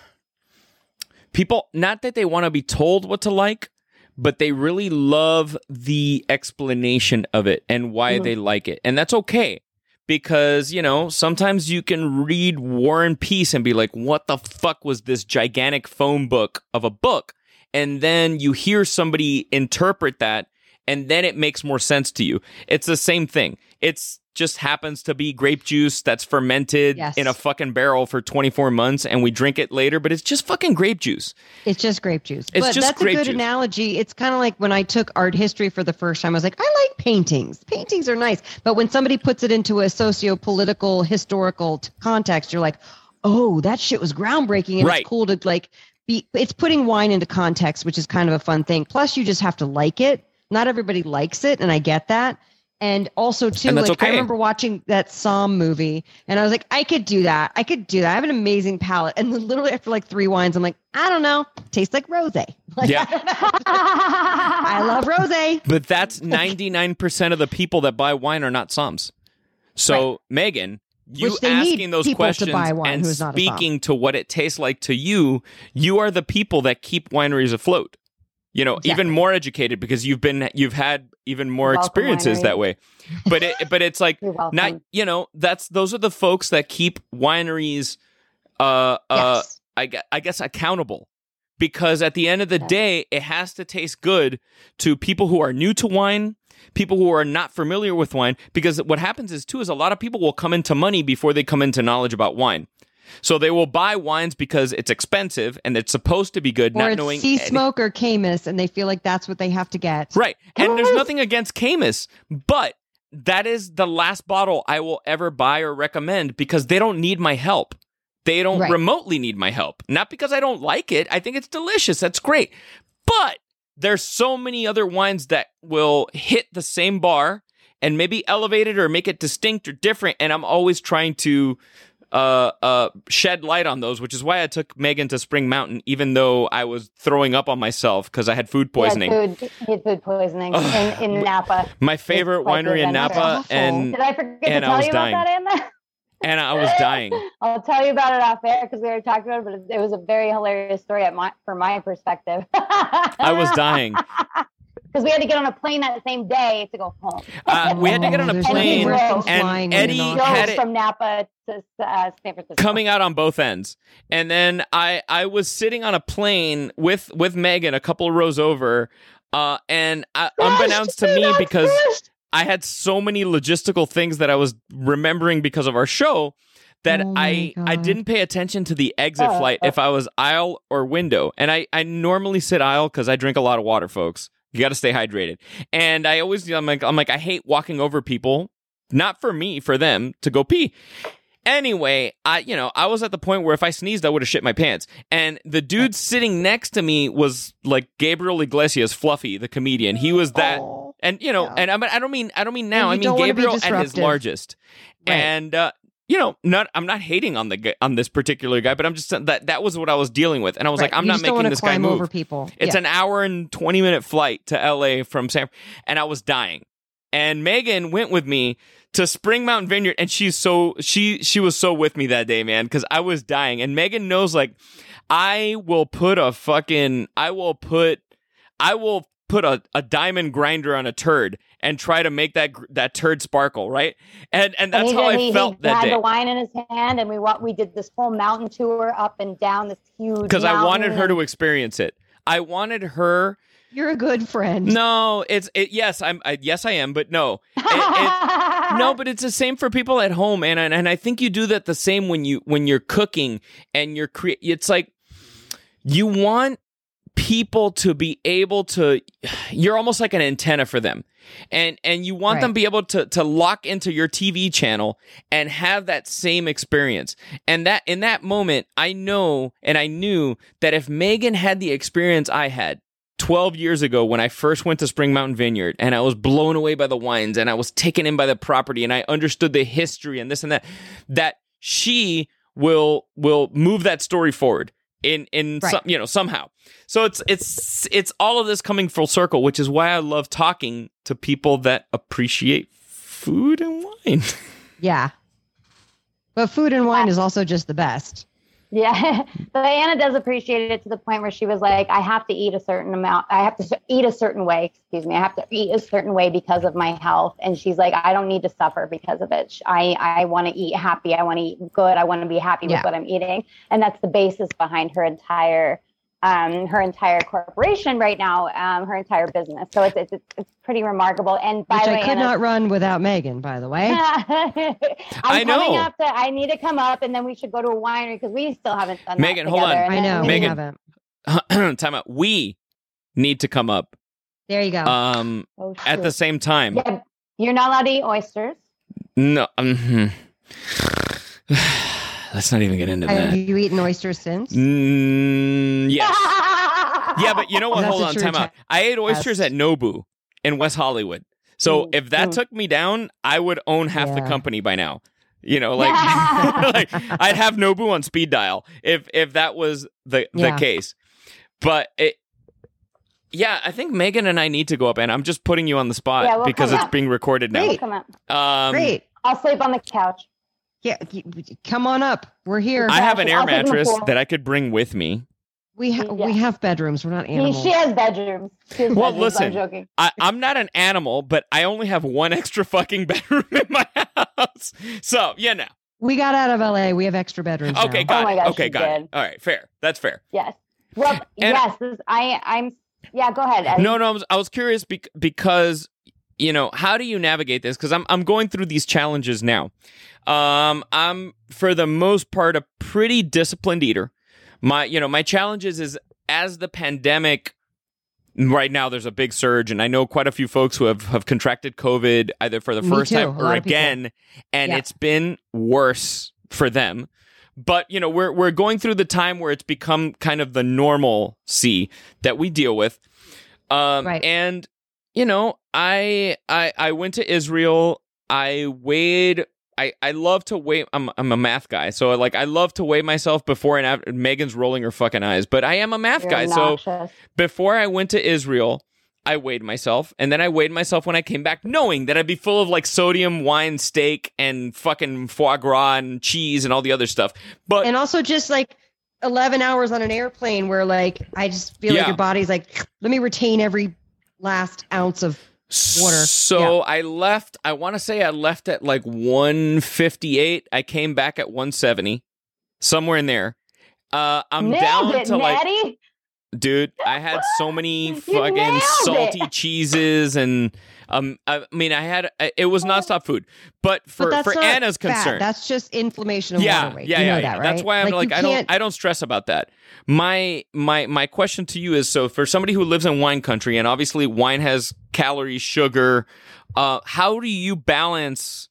people not that they want to be told what to like, but they really love the explanation of it and why Mhm. they like it, and that's okay. Because, you know, sometimes you can read War and Peace and be like, what the fuck was this gigantic phone book of a book? And then you hear somebody interpret that and then it makes more sense to you. It's the same thing. It's just happens to be grape juice that's fermented Yes. in a fucking barrel for 24 months and we drink it later, but it's just fucking grape juice. It's just grape juice. It's but just that's grape a good juice. analogy. It's kind of like when I took art history for the first time. I was like, I like paintings. Paintings are nice. But when somebody puts it into a socio-political, historical t- context, you're like, oh, that shit was groundbreaking, and Right. it's cool to like be. It's putting wine into context, which is kind of a fun thing. Plus, you just have to like it. Not everybody likes it, and I get that. And also, too, And like okay. I remember watching that Somm movie, and I was like, I could do that. I could do that. I have an amazing palate. And then literally after like three wines, I'm like, I don't know, tastes like rosé. <laughs> Like, Yeah. I love rosé. But that's 99% of the people that buy wine are not Somms. So, Megan, you asking those questions and who is not a Somm. speaking to what it tastes like to you, you are the people that keep wineries afloat. You know, even more educated because you've been you've had even more Welcome, experiences winery. that way. But it but it's like <laughs> not you know, that's those are the folks that keep wineries uh uh yes. I, I guess accountable because at the end of the Yeah. day it has to taste good to people who are new to wine people who are not familiar with wine because what happens is too is a lot of people will come into money before they come into knowledge about wine so they will buy wines because it's expensive and it's supposed to be good Or not it's knowing sea any- smoke or Caymus, and they feel like that's what they have to get. right and there's nothing against Caymus but that is the last bottle I will ever buy or recommend because they don't need my help. They don't Right. remotely need my help. Not because I don't like it. I think it's delicious. That's great. But there's so many other wines that will hit the same bar and maybe elevate it or make it distinct or different. And I'm always trying to uh, uh, shed light on those, which is why I took Megan to Spring Mountain, even though I was throwing up on myself because I had food poisoning. Had food, had food poisoning in, in Napa. My favorite winery in. Napa, and Did I forget And to I tell was you dying. about that, Anna? and I was dying. <laughs> I'll tell you about it off air because we already talked about it, but it, it was a very hilarious story at my, from my perspective. I was <laughs> dying. Because we had to get on a plane that same day to go home. Uh, we had to get on a plane, nothing worse and flying Eddie you're Drove not- had it- from Napa to uh, San Francisco. coming out on both ends. And then I I was sitting on a plane with with Megan a couple of rows over, uh, and uh, unbeknownst to me because I had so many logistical things that I was remembering because of our show that Oh my I I didn't pay attention to the exit Oh, flight oh. if I was aisle or window. And I I normally sit aisle because I drink a lot of water, folks. You got to stay hydrated. And I always I'm like I'm like I hate walking over people. Not for me, for them to go pee. Anyway, I you know I was at the point where if I sneezed, I would have shit my pants. And the dude sitting next to me was like Gabriel Iglesias, Fluffy, the comedian. He was that, Oh. and you know, Yeah. and I, mean, I don't mean I don't mean now. I mean don't wanna be Gabriel at his largest. Right. And uh, you know, not I'm not hating on the on this particular guy, but I'm just that that was what I was dealing with, and I was Right. like, I'm You not making this guy move. over people. It's Yeah. an hour and 20 minute flight to LA from San and I was dying. And Megan went with me to Spring Mountain Vineyard and she's so she she was so with me that day, man, cuz I was dying. And Megan knows like I will put a fucking I will put I will put a, a diamond grinder on a turd and try to make that that turd sparkle, right? And and that's he, how did- I he, felt he that had day. the wine in his hand, and we wa- we did this whole mountain tour up and down this huge. Cuz I wanted her to experience it. I wanted her You're a good friend. No, it's it. Yes, I'm. I, yes, I am. But no, <laughs> It- it- no. But it's the same for people at home, and and I think you do that the same when you when you're cooking and you're cre- It's like you want people to be able to. You're almost like an antenna for them, and and you want them to be able to to lock into your TV channel and have that same experience. And that in that moment, I know and I knew that if Megan had the experience I had 12 years ago when I first went to Spring Mountain Vineyard and I was blown away by the wines and I was taken in by the property and I understood the history and this and that that she will will move that story forward in in Right. some you know somehow. So it's it's it's all of this coming full circle, which is why I love talking to people that appreciate food and wine. <laughs> Yeah. But food and wine is also just the best. Yeah, <laughs> but Anna does appreciate it to the point where she was like, "I have to eat a certain amount. I have to eat a certain way. Excuse me. I have to eat a certain way because of my health." And she's like, "I don't need to suffer because of it. I I want to eat happy. I want to eat good. I want to be happy Yeah. with what I'm eating." And that's the basis behind her entire um, her entire corporation right now, um, her entire business. So it's it's, it's pretty remarkable. And by Which the way, I could Anna, not run without Megan, by the way. <laughs> I'm I know. up to. I need to come up, and then we should go to a winery because we still haven't done Megan, that hold on. I know. we- we Megan. haven't. <clears throat> Time out. We need to come up There you go. um Oh, at the same time. Yeah, you're not allowed to eat oysters. No. <sighs> <sighs> <sighs> mhm. Let's not even get into Have that. Have you eaten oysters since? Mm, yes. <laughs> Yeah, but you know what? Hold on, true time out. I ate oysters at Nobu in West Hollywood. So Mm, if that mm. took me down, I would own half the company by now. You know, like, Yeah. <laughs> like <laughs> I'd have Nobu on speed dial if if that was the the Yeah. case. But it yeah, I think Megan and I need to go up, and I'm just putting you on the spot Yeah, we'll because it's up. being recorded now. Great. Um, Great. I'll sleep on the couch. Yeah, come on up. We're here. I have an air I'll mattress that I could bring with me. we ha- Yeah. we have bedrooms. We're not He, animals. she has bedrooms. She has Well, bedrooms. listen. I'm joking. I, I'm not an animal, but I only have one <laughs> extra fucking bedroom in my house. So, yeah, no. we got out of LA. We have extra bedrooms. Okay, now. got Oh my it. gosh, okay, you got it. All right, fair. That's fair. Yes. Well, And- yes. I. I'm. Yeah. Go ahead. Eddie. No, no, I was, I was curious bec- because you know how do you navigate this? Because I'm I'm going through these challenges now. Um, I'm for the most part a pretty disciplined eater. My you know my challenges is as the pandemic. Right now, there's a big surge, and I know quite a few folks who have, have contracted COVID either for the Me first too. Time or again, and Yeah. it's been worse for them. But you know, we're we're going through the time where it's become kind of the normalcy that we deal with. Um, Right. And you know, I I I went to Israel. I weighed. I, I love to weigh. I'm I'm a math guy, so like I love to weigh myself before and after. Megan's rolling her fucking eyes, but I am a math You're guy. So before I went to Israel, I weighed myself, and then I weighed myself when I came back, knowing that I'd be full of like sodium, wine, steak, and fucking foie gras and cheese and all the other stuff. But and also just like 11 hours on an airplane where like I just feel Yeah. like your body's like, let me retain every last ounce of water. So I left. I want to say I left at like 158. I came back at 170, somewhere in there. Uh, I'm Nailed down it, to like, dude. I had so many fucking salty it. cheeses and um. I mean, I had it was nonstop food, but for but for Anna's fat. concern, That's just inflammation of yeah, water weight. yeah, you know yeah, that, right? That's why I'm like, you I don't I don't stress about that. My my my question to you is so for somebody who lives in wine country and obviously wine has calories, sugar, uh how do you balance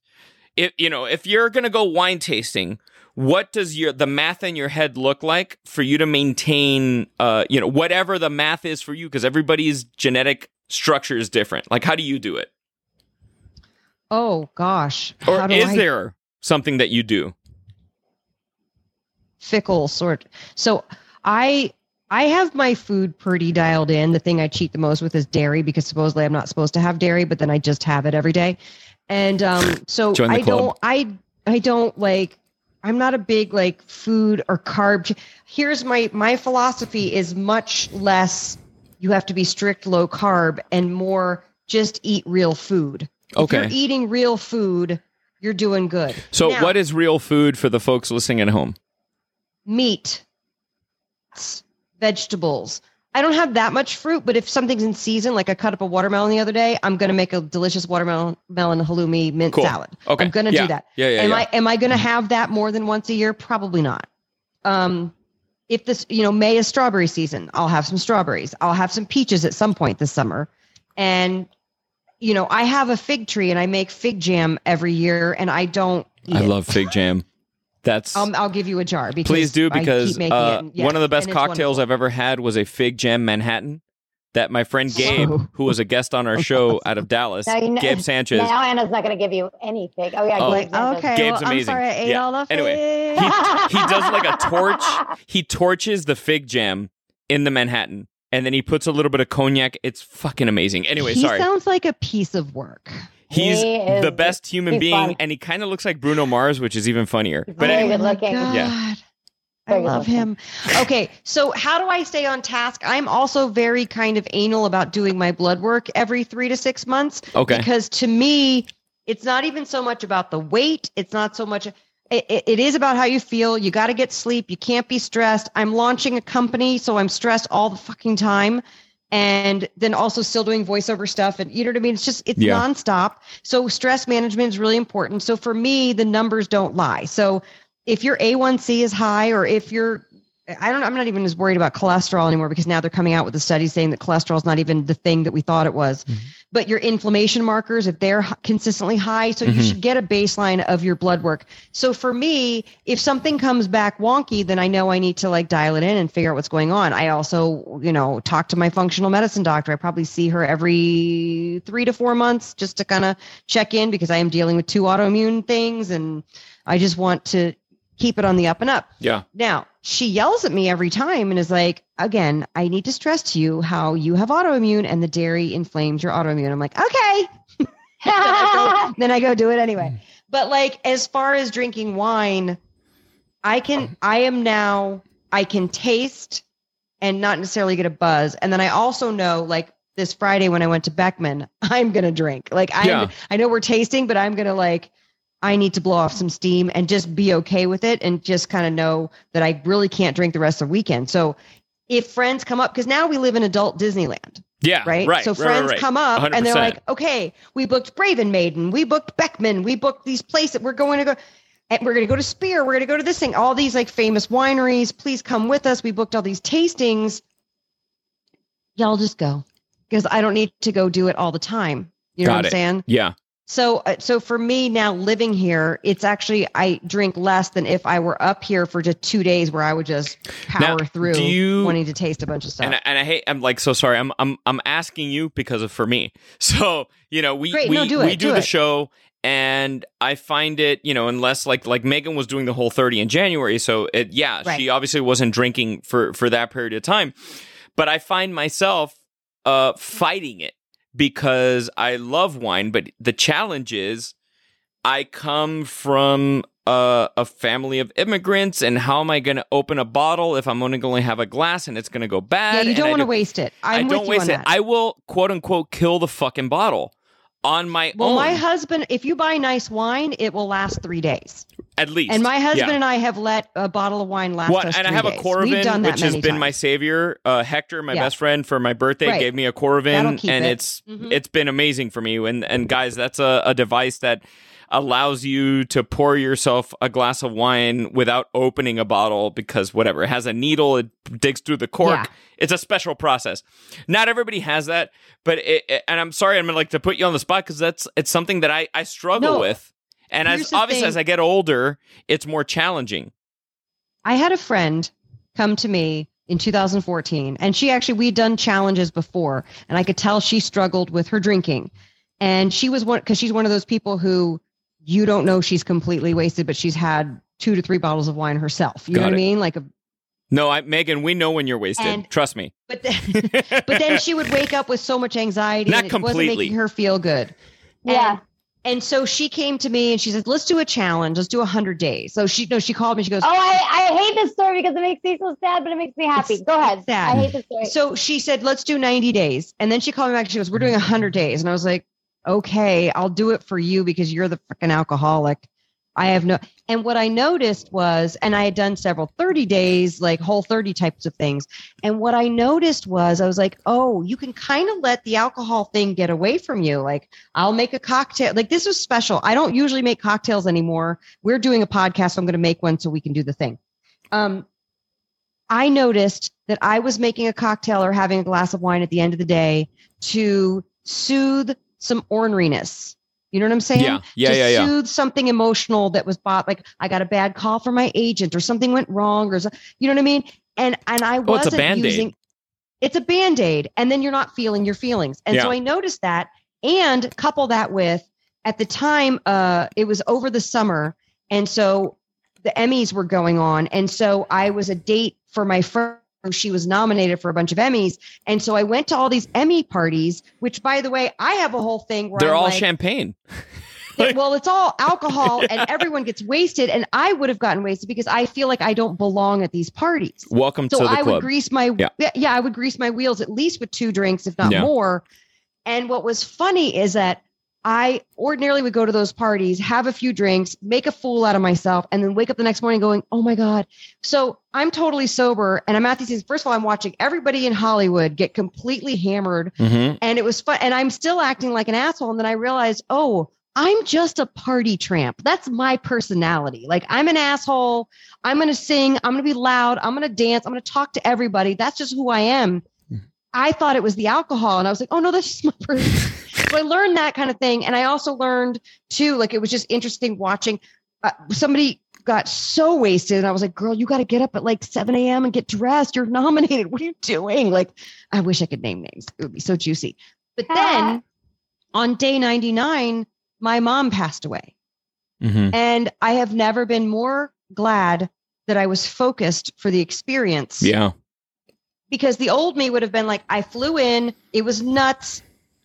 if you know, if you're going to go wine tasting, what does your the math in your head look like for you to maintain uh you know, whatever the math is for you because everybody's genetic structure is different. Like how do you do it? Oh gosh. Or How do is I there something that you do? fickle sort? So I I have my food pretty dialed in. The thing I cheat the most with is dairy because supposedly I'm not supposed to have dairy, but then I just have it every day. And um, so I don't I I don't like I'm not a big like food or carb. Here's my my philosophy is much less you have to be strict low carb and more just eat real food. If Okay. you're eating real food, you're doing good. So Now- what is real food for the folks listening at home? meat, vegetables. I don't have that much fruit, but if something's in season, like I cut up a watermelon the other day, I'm gonna make a delicious watermelon melon halloumi mint Cool. salad. Okay. I'm gonna Yeah. do that. Yeah, yeah, am yeah. I am I gonna have that more than once a year? Probably not. Um, if this, you know, May is strawberry season, I'll have some strawberries. I'll have some peaches at some point this summer, and you know, I have a fig tree and I make fig jam every year, and I don't. Eat I it. love fig jam. That's Um, I'll give you a jar. Because please do because uh, and- yes, one of the best cocktails wonderful. I've ever had was a fig jam Manhattan. That my friend Gabe, who was a guest on our <laughs> show out of Dallas, Now you know- Gabe Sanchez, Now Anna's not going to give you anything. Oh yeah, Oh. Gabe okay, Gabe's well, amazing. I'm sorry, I ate Yeah. all the Anyway, he, he does like a torch. He torches the fig jam in the Manhattan, and then he puts a little bit of cognac. It's fucking amazing. Anyway, he sorry. sounds like a piece of work. He's He is- the best human being, fun. and he kind of looks like Bruno Mars, which is even funnier. He's But very anyway, good looking. Oh my Yeah. God. I Very love looking. him. Okay, so how do I stay on task? I'm also very kind of anal about doing my blood work every three to six months. okay, Because to me, it's not even so much about the weight. It's not so much. It, it- it is about how you feel. You got to get sleep. You can't be stressed. I'm launching a company, so I'm stressed all the fucking time. And then also still doing voiceover stuff. And you know what I mean? It's just, it's Yeah. nonstop. So stress management is really important. So for me, the numbers don't lie. So if your A1C is high or if you're I don't I'm not even as worried about cholesterol anymore because now they're coming out with the study saying that cholesterol is not even the thing that we thought it was. But your inflammation markers, if they're consistently high, so you Mhm. should get a baseline of your blood work. So for me, if something comes back wonky, then I know I need to like dial it in and figure out what's going on. I also, you know, talk to my functional medicine doctor. I probably see her every three to four months just to kind of check in because I am dealing with two autoimmune things and I just want to keep it on the up and up. yeah, Now, she yells at me every time and is like, again, I need to stress to you how you have autoimmune and the dairy inflames your autoimmune. I'm like, okay. <laughs> then, I go, then I go do it anyway. Hmm. But like, as far as drinking wine, I can, I am now, I can taste and not necessarily get a buzz. And then I also know, like, this Friday when I went to Beckmen, <laughs> I'm going to drink. Like, I, Yeah. I know we're tasting, but I'm going to like, I need to blow off some steam and just be okay with it and just kind of know that I really can't drink the rest of the weekend. So if friends come up, because now we live in adult Disneyland, yeah, right? right. so right, friends right, come up and they're like, okay, we booked Brave & Maiden, we booked Beckmen, we booked these places, we're going to go. And we're going to go to Spear. We're going to go to this thing. All these like famous wineries. Please come with us. We booked all these tastings. Y'all just go because I don't need to go do it all the time. You know Got what I'm it. saying? yeah, So, uh, so for me now living here, it's actually I drink less than if I were up here for just two days, where I would just Now, power through, do you- wanting to taste a bunch of stuff. and I, and I hate. I'm like so sorry. I'm I'm I'm asking you because of for me. <laughs> So you know we Great, we no, do we do, do the it. show. And I find it, you know, unless like like Megan was doing the whole thirty in January, so it yeah, Right. she obviously wasn't drinking for for that period of time. But I find myself uh fighting it because I love wine, but the challenge is I come from a, a family of immigrants, and how am I going to open a bottle if I'm only going to have a glass and it's going to go bad? yeah, you don't want to do- waste it. I'm I do not you waste on it. that. I will quote unquote kill the fucking bottle on my well, own. Well, my husband, if you buy nice wine, it will last three days. At least. And my husband Yeah. and I have let a bottle of wine last What, us and I have a days. We've Coravin, which has been my savior. Uh, Hector, my Yeah. best friend, for my birthday, Right. gave me a Coravin, and it. it's Mhm. it's been amazing for me. And and guys, that's a, a device that allows you to pour yourself a glass of wine without opening a bottle because whatever it has a needle, it digs through the cork. Yeah. It's a special process. Not everybody has that, but it, it- and I'm sorry, I'm gonna like to put you on the spot because that's it's something that I I struggle No. with. And Here's as obviously thing. as I get older, it's more challenging. I had a friend come to me in 2014, and she actually we'd done challenges before, and I could tell she struggled with her drinking, and she was one because she's one of those people who you don't know she's completely wasted, but she's had two to three bottles of wine herself. You Got know what it. I mean? Like a No, I, Megan, we know when you're wasted. And- Trust me. but then, but then she would wake up with so much anxiety, Not and it wasn't making her feel good. Yeah. And, and so she came to me and she said, "Let's do a challenge. Let's do a hundred days." So she no, she called me. She goes, Oh, I, I hate this story because it makes me so sad, but it makes me happy. Go ahead. sad. I hate this story. So she said, let's do 90 days. And then she called me back. She goes, we're doing a 100 days. And I was like, okay, I'll do it for you because you're the freaking alcoholic. I have no. And what I noticed was, and I had done several 30 days, like whole 30 types of things. And what I noticed was, I was like, oh, you can kind of let the alcohol thing get away from you. Like, I'll make a cocktail. Like, this was special. I don't usually make cocktails anymore. We're doing a podcast. So I'm going to make one so we can do the thing. Um, I noticed that I was making a cocktail or having a glass of wine at the end of the day to soothe some orneriness. You know what I'm saying? Yeah, yeah, to yeah, yeah. soothe something emotional that was bought. Like I got a bad call from my agent, or something went wrong, or you know what I mean. And and I Oh, it's a wasn't Band-Aid. using. it's a band-aid and then you're not feeling your feelings and so i noticed that and couple that with at the time uh it was over the summer and so the emmys were going on and so i was a date for my friend she was nominated for a bunch of emmys and so i went to all these emmy parties which by the way i have a whole thing where They're I'm all like, champagne. <laughs> it- well, it's all alcohol <laughs> and everyone gets wasted. And I would have gotten wasted because I feel like I don't belong at these parties. Welcome So to the I would grease my Yeah. yeah. I would grease my wheels at least with two drinks, if not Yeah. more. And what was funny is that I ordinarily would go to those parties, have a few drinks, make a fool out of myself, and then wake up the next morning going, "Oh my god!" So I'm totally sober, and I'm at these things. First of all, I'm watching everybody in Hollywood get completely hammered Mhm. and it was fun and i'm still acting like an asshole and then i realized oh i'm just a party tramp. That's my personality. Like i'm an asshole. I'm going to sing. I'm going to be loud. I'm going to dance. I'm going to talk to everybody. That's just who i am. I thought it was the alcohol and i was like oh no that's just my <laughs> person so i learned that kind of thing and i also learned too like it was just interesting watching uh, somebody got so wasted and i was like girl you got to get up at like 7 a.m and get dressed you're <laughs> nominated what are you doing like I wish I could name names. It would be so juicy. But then on day 99, my mom passed away. Mhm. And I have never been more glad that I was focused for the experience. Yeah. Because the old me would have been like, I flew in, it was nuts.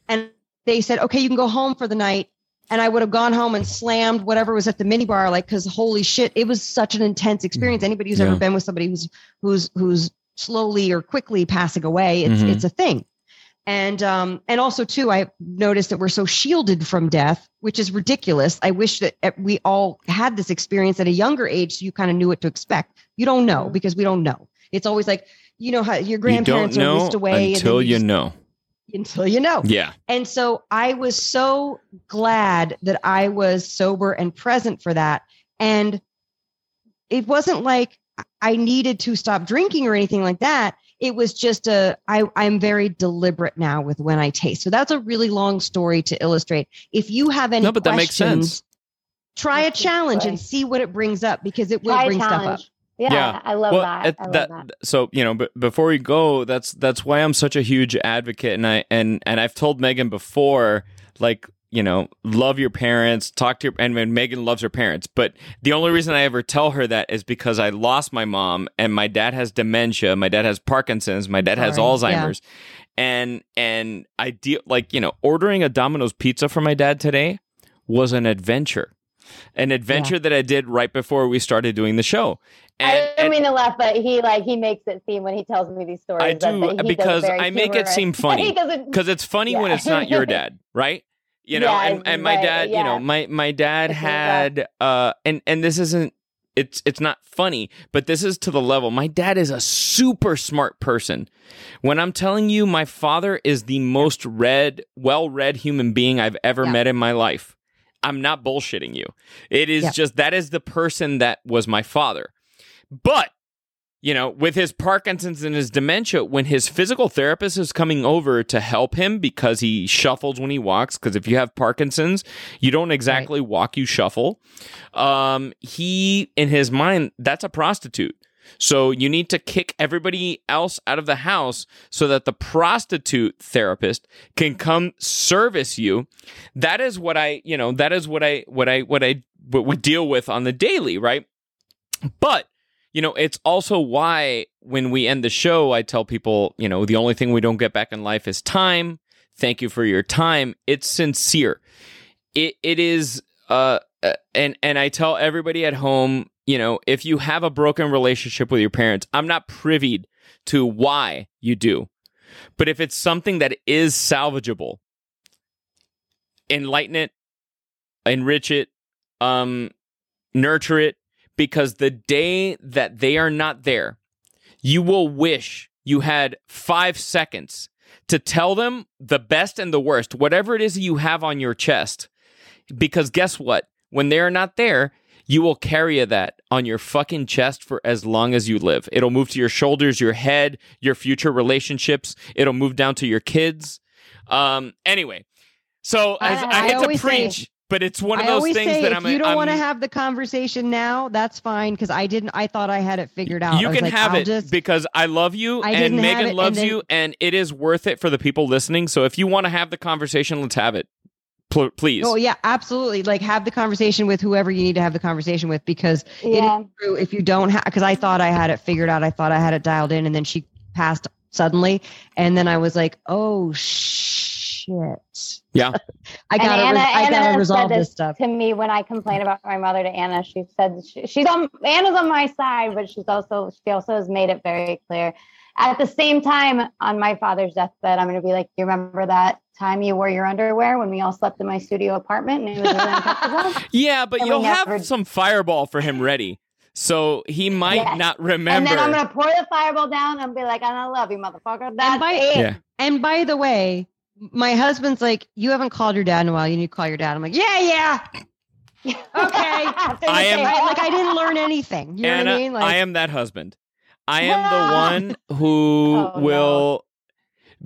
And they said, okay, you can go home for the night. And I would have gone home and slammed whatever was at the minibar, like, because holy shit, it was such an intense experience. Anybody who's Yeah. ever been with somebody who's who's who's slowly or quickly passing away, it's Mhm. it's a thing. And um and also too, I noticed that we're so shielded from death, which is ridiculous. I wish that we all had this experience at a younger age, so you kind of knew what to expect. You don't know because we don't know. It's always like you know how your grandparents You are whisked away until you just- know. Until you know. Yeah. And so I was so glad that I was sober and present for that. And it wasn't like I needed to stop drinking or anything like that. It was just a I I'm very deliberate now with when I taste. So that's a really long story to illustrate. If you have any No, but that makes questions, sense. try a That's a challenge and see what it brings up because it will Try bring stuff up. Yeah, Yeah. I love well, that. I love that, that. So you know, but before we go, that's that's why I'm such a huge advocate, and I and and I've told Megan before, like you know, love your parents, talk to your, and when Megan loves her parents, but the only reason I ever tell her that is because I lost my mom, and my dad has dementia, my dad has Parkinson's, my dad has Sorry. Alzheimer's, and and I deal like you know, ordering a Domino's pizza for my dad today was an adventure. An adventure that I did right before we started doing the show. And, I don't and- mean to laugh, but he like he makes it seem when he tells me these stories. I do, that he because I make it seem funny. because it's funny when it's not your dad, <laughs> right? You know, Yeah, and, and my right, dad, you know, my my dad It's had uh and and this isn't it's it's not funny, but this is to the level. My dad is a super smart person. When I'm telling you my father is the most read, well-read human being I've ever Yeah. met in my life. I'm not bullshitting you. It is Yeah. just that is the person that was my father. But you know, with his Parkinson's and his dementia, when his physical therapist is coming over to help him because he shuffles when he walks, because if you have Parkinson's, you don't exactly walk, you shuffle. Um, he, in his mind, that's a prostitute. So you need to kick everybody else out of the house so that the prostitute therapist can come service you. That is what I, you know, that is what I, what I, what I, what we deal with on the daily, right? But you know, it's also why when we end the show, I tell people, you know, the only thing we don't get back in life is time. Thank you for your time. It's sincere. It it is uh uh, and and I tell everybody at home, you know, if you have a broken relationship with your parents, I'm not privy to why you do. But if it's something that is salvageable, enlighten it, enrich it, um nurture it because the day that they are not there, you will wish you had five seconds to tell them the best and the worst, whatever it is you have on your chest. Because guess what? When they are not there, you will carry that on your fucking chest for as long as you live. It'll move to your shoulders, your head, your future relationships. It'll move down to your kids. Um, anyway, so as I- I, I hate to always say- preach, but it's one of those things say that if I'm. you don't want to have the conversation now, that's fine because I didn't. I thought I had it figured out. You can like, have I'll it Just, because I love you I and Megan it, and loves then- you, and it is worth it for the people listening. So if you want to have the conversation, let's have it. Pl- please. oh yeah, absolutely. Like have the conversation with whoever you need to have the conversation with because Yeah. it is true. If you don't have, because I thought I had it figured out. I thought I had it dialed in, and then she passed suddenly, and then I was like, oh shit. Yeah. <laughs> I gotta. Anna- I gotta said resolve this this stuff. to me when I complain about my mother to Anna. She said she, she's on Anna's on my side, but she's also she also has made it very clear. At the same time, on my father's deathbed, I'm going to be like, "You remember that time you wore your underwear when we all slept in my studio apartment and it was really uncomfortable?" <laughs> Yeah, but And you'll have never- some fireball for him ready. So he might Yes. not remember. And then I'm going to pour the fireball down and be like, "I love you, motherfucker." That's by- it. Yeah. And by the way, my husband's like, you haven't called your dad in a while. You need to call your dad. I'm like, yeah, yeah. <laughs> Okay. I am- Right? Like I didn't learn anything. You know Anna, what I mean? Like, I am that husband. I am the one who <laughs> Oh, will,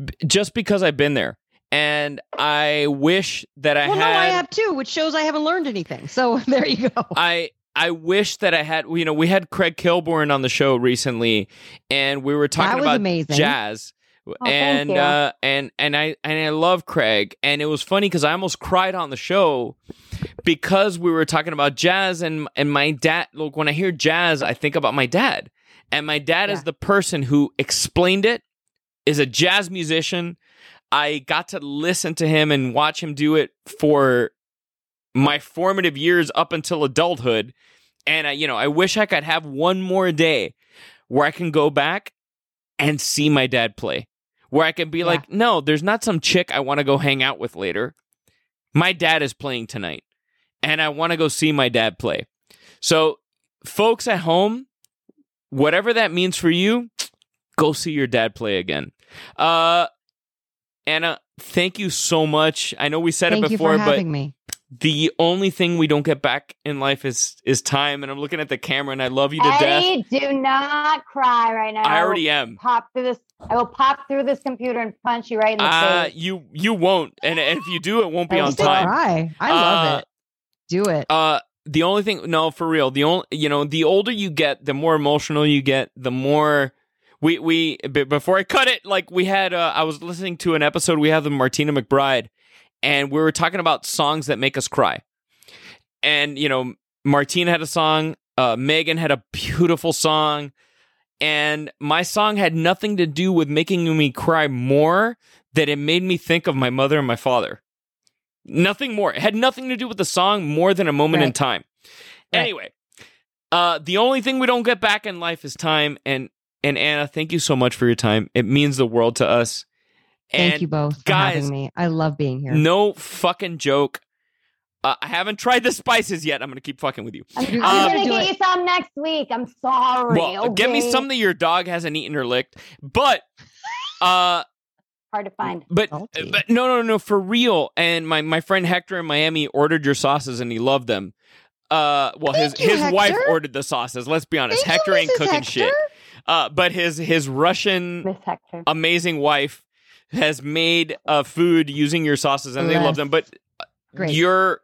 b- just because I've been there. And I wish that I well, had. no, I have too, which shows I haven't learned anything. So <laughs> there you go. I I wish that I had. You know, we had Craig Kilborn on the show recently, and we were talking about amazing. jazz. Oh, and uh, and and I and I love Craig, and it was funny because I almost cried on the show because we were talking about jazz, and and my dad. Look, when I hear jazz, I think about my dad, and my dad is the person who explained it, is a jazz musician. I got to listen to him and watch him do it for my formative years up until adulthood. And I, you know, I wish I could have one more day where I can go back and see my dad play. Where I can be Yeah. like, no, there's not some chick I want to go hang out with later. My dad is playing tonight, and I want to go see my dad play. So, folks at home, whatever that means for you, go see your dad play again. Uh, Anna, thank you so much. I know we said Thank it you before, for but me. the only thing we don't get back in life is is time. And I'm looking at the camera, and I love you to death. Do not cry right now. I will already am. pop through this. I will pop through this computer and punch you right in the Uh, face. you you won't, and and if you do, it won't be I on will Still time. cry. I love Uh, it. Do it. Uh, the only thing, no, for real. The only, you know, the older you get, the more emotional you get, the more. We we before I cut it, like we had, uh, I was listening to an episode we have of Martina McBride, and we were talking about songs that make us cry. And you know, Martina had a song, uh, Megan had a beautiful song, and my song had nothing to do with making me cry more. That it made me think of my mother and my father. Nothing more. It had nothing to do with the song more than a moment in time. Right. Anyway, uh, the only thing we don't get back in life is time. And and Anna, thank you so much for your time. It means the world to us. Thank and you both for guys, having me. I love being here. No fucking joke. Uh, I haven't tried the spices yet. I'm gonna keep fucking with you. I'm, you I'm um, gonna do get it. you some next week. I'm sorry. Well, get me okay? something your dog hasn't eaten or licked. But uh hard to find. But, Salty. but no, no, no, for real. And my, my friend Hector in Miami ordered your sauces and he loved them. Uh, well, his you, his wife ordered the sauces. Let's be honest, Thank Hector you, ain't cooking Hector. shit. Uh, but his his Russian Miss Hector. amazing wife has made uh, food using your sauces and they love them. But uh, Great. you're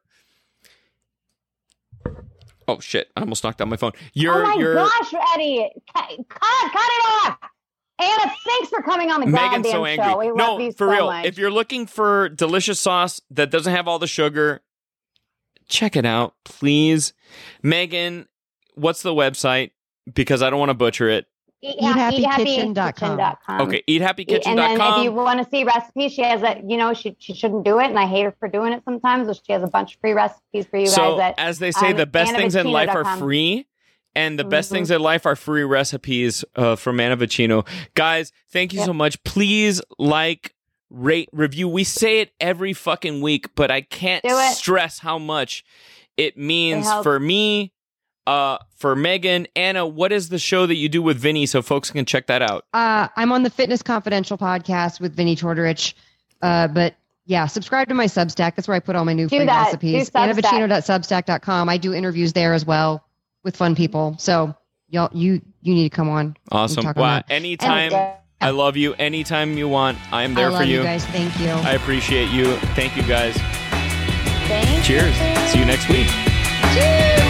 oh shit! I almost knocked out my phone. You're oh my you're gosh, Eddie! Cut, cut, cut it off. Anna, thanks for coming on the Megan's goddamn so angry. show. We love no, you for so real. much. If you're looking for delicious sauce that doesn't have all the sugar, check it out, please. Megan, what's the website? Because I don't want to butcher it. Eat EatHappyKitchen.com. eathappykitchen.com. Okay, And then if you want to see recipes, she has a, you know, she, she shouldn't do it. And I hate her for doing it sometimes. But she has a bunch of free recipes for you So, guys. That, as they say, um, the best things in life are AnnaVocino.com. free. And the best Mhm. things in life are free recipes uh, from Anna Vocino. Guys, thank you Yep. so much. Please like, rate, review. We say it every fucking week, but I can't stress how much it means helps. for me, uh, for Megan. Anna, what is the show that you do with Vinny so folks can check that out? Uh, I'm on the Fitness Confidential podcast with Vinny Tortorich. Uh, but yeah, subscribe to my Substack. That's where I put all my new Do free that. recipes. Do AnnaVocino.substack.com. I do interviews there as well with fun people. So y'all, you you need to come on. Awesome. Wow. that. Anytime. And- I love you. Anytime you want, I'm there I love for you you. guys. Thank you. I appreciate you. Thank you guys. Thank Cheers. you. See you next week. Cheers.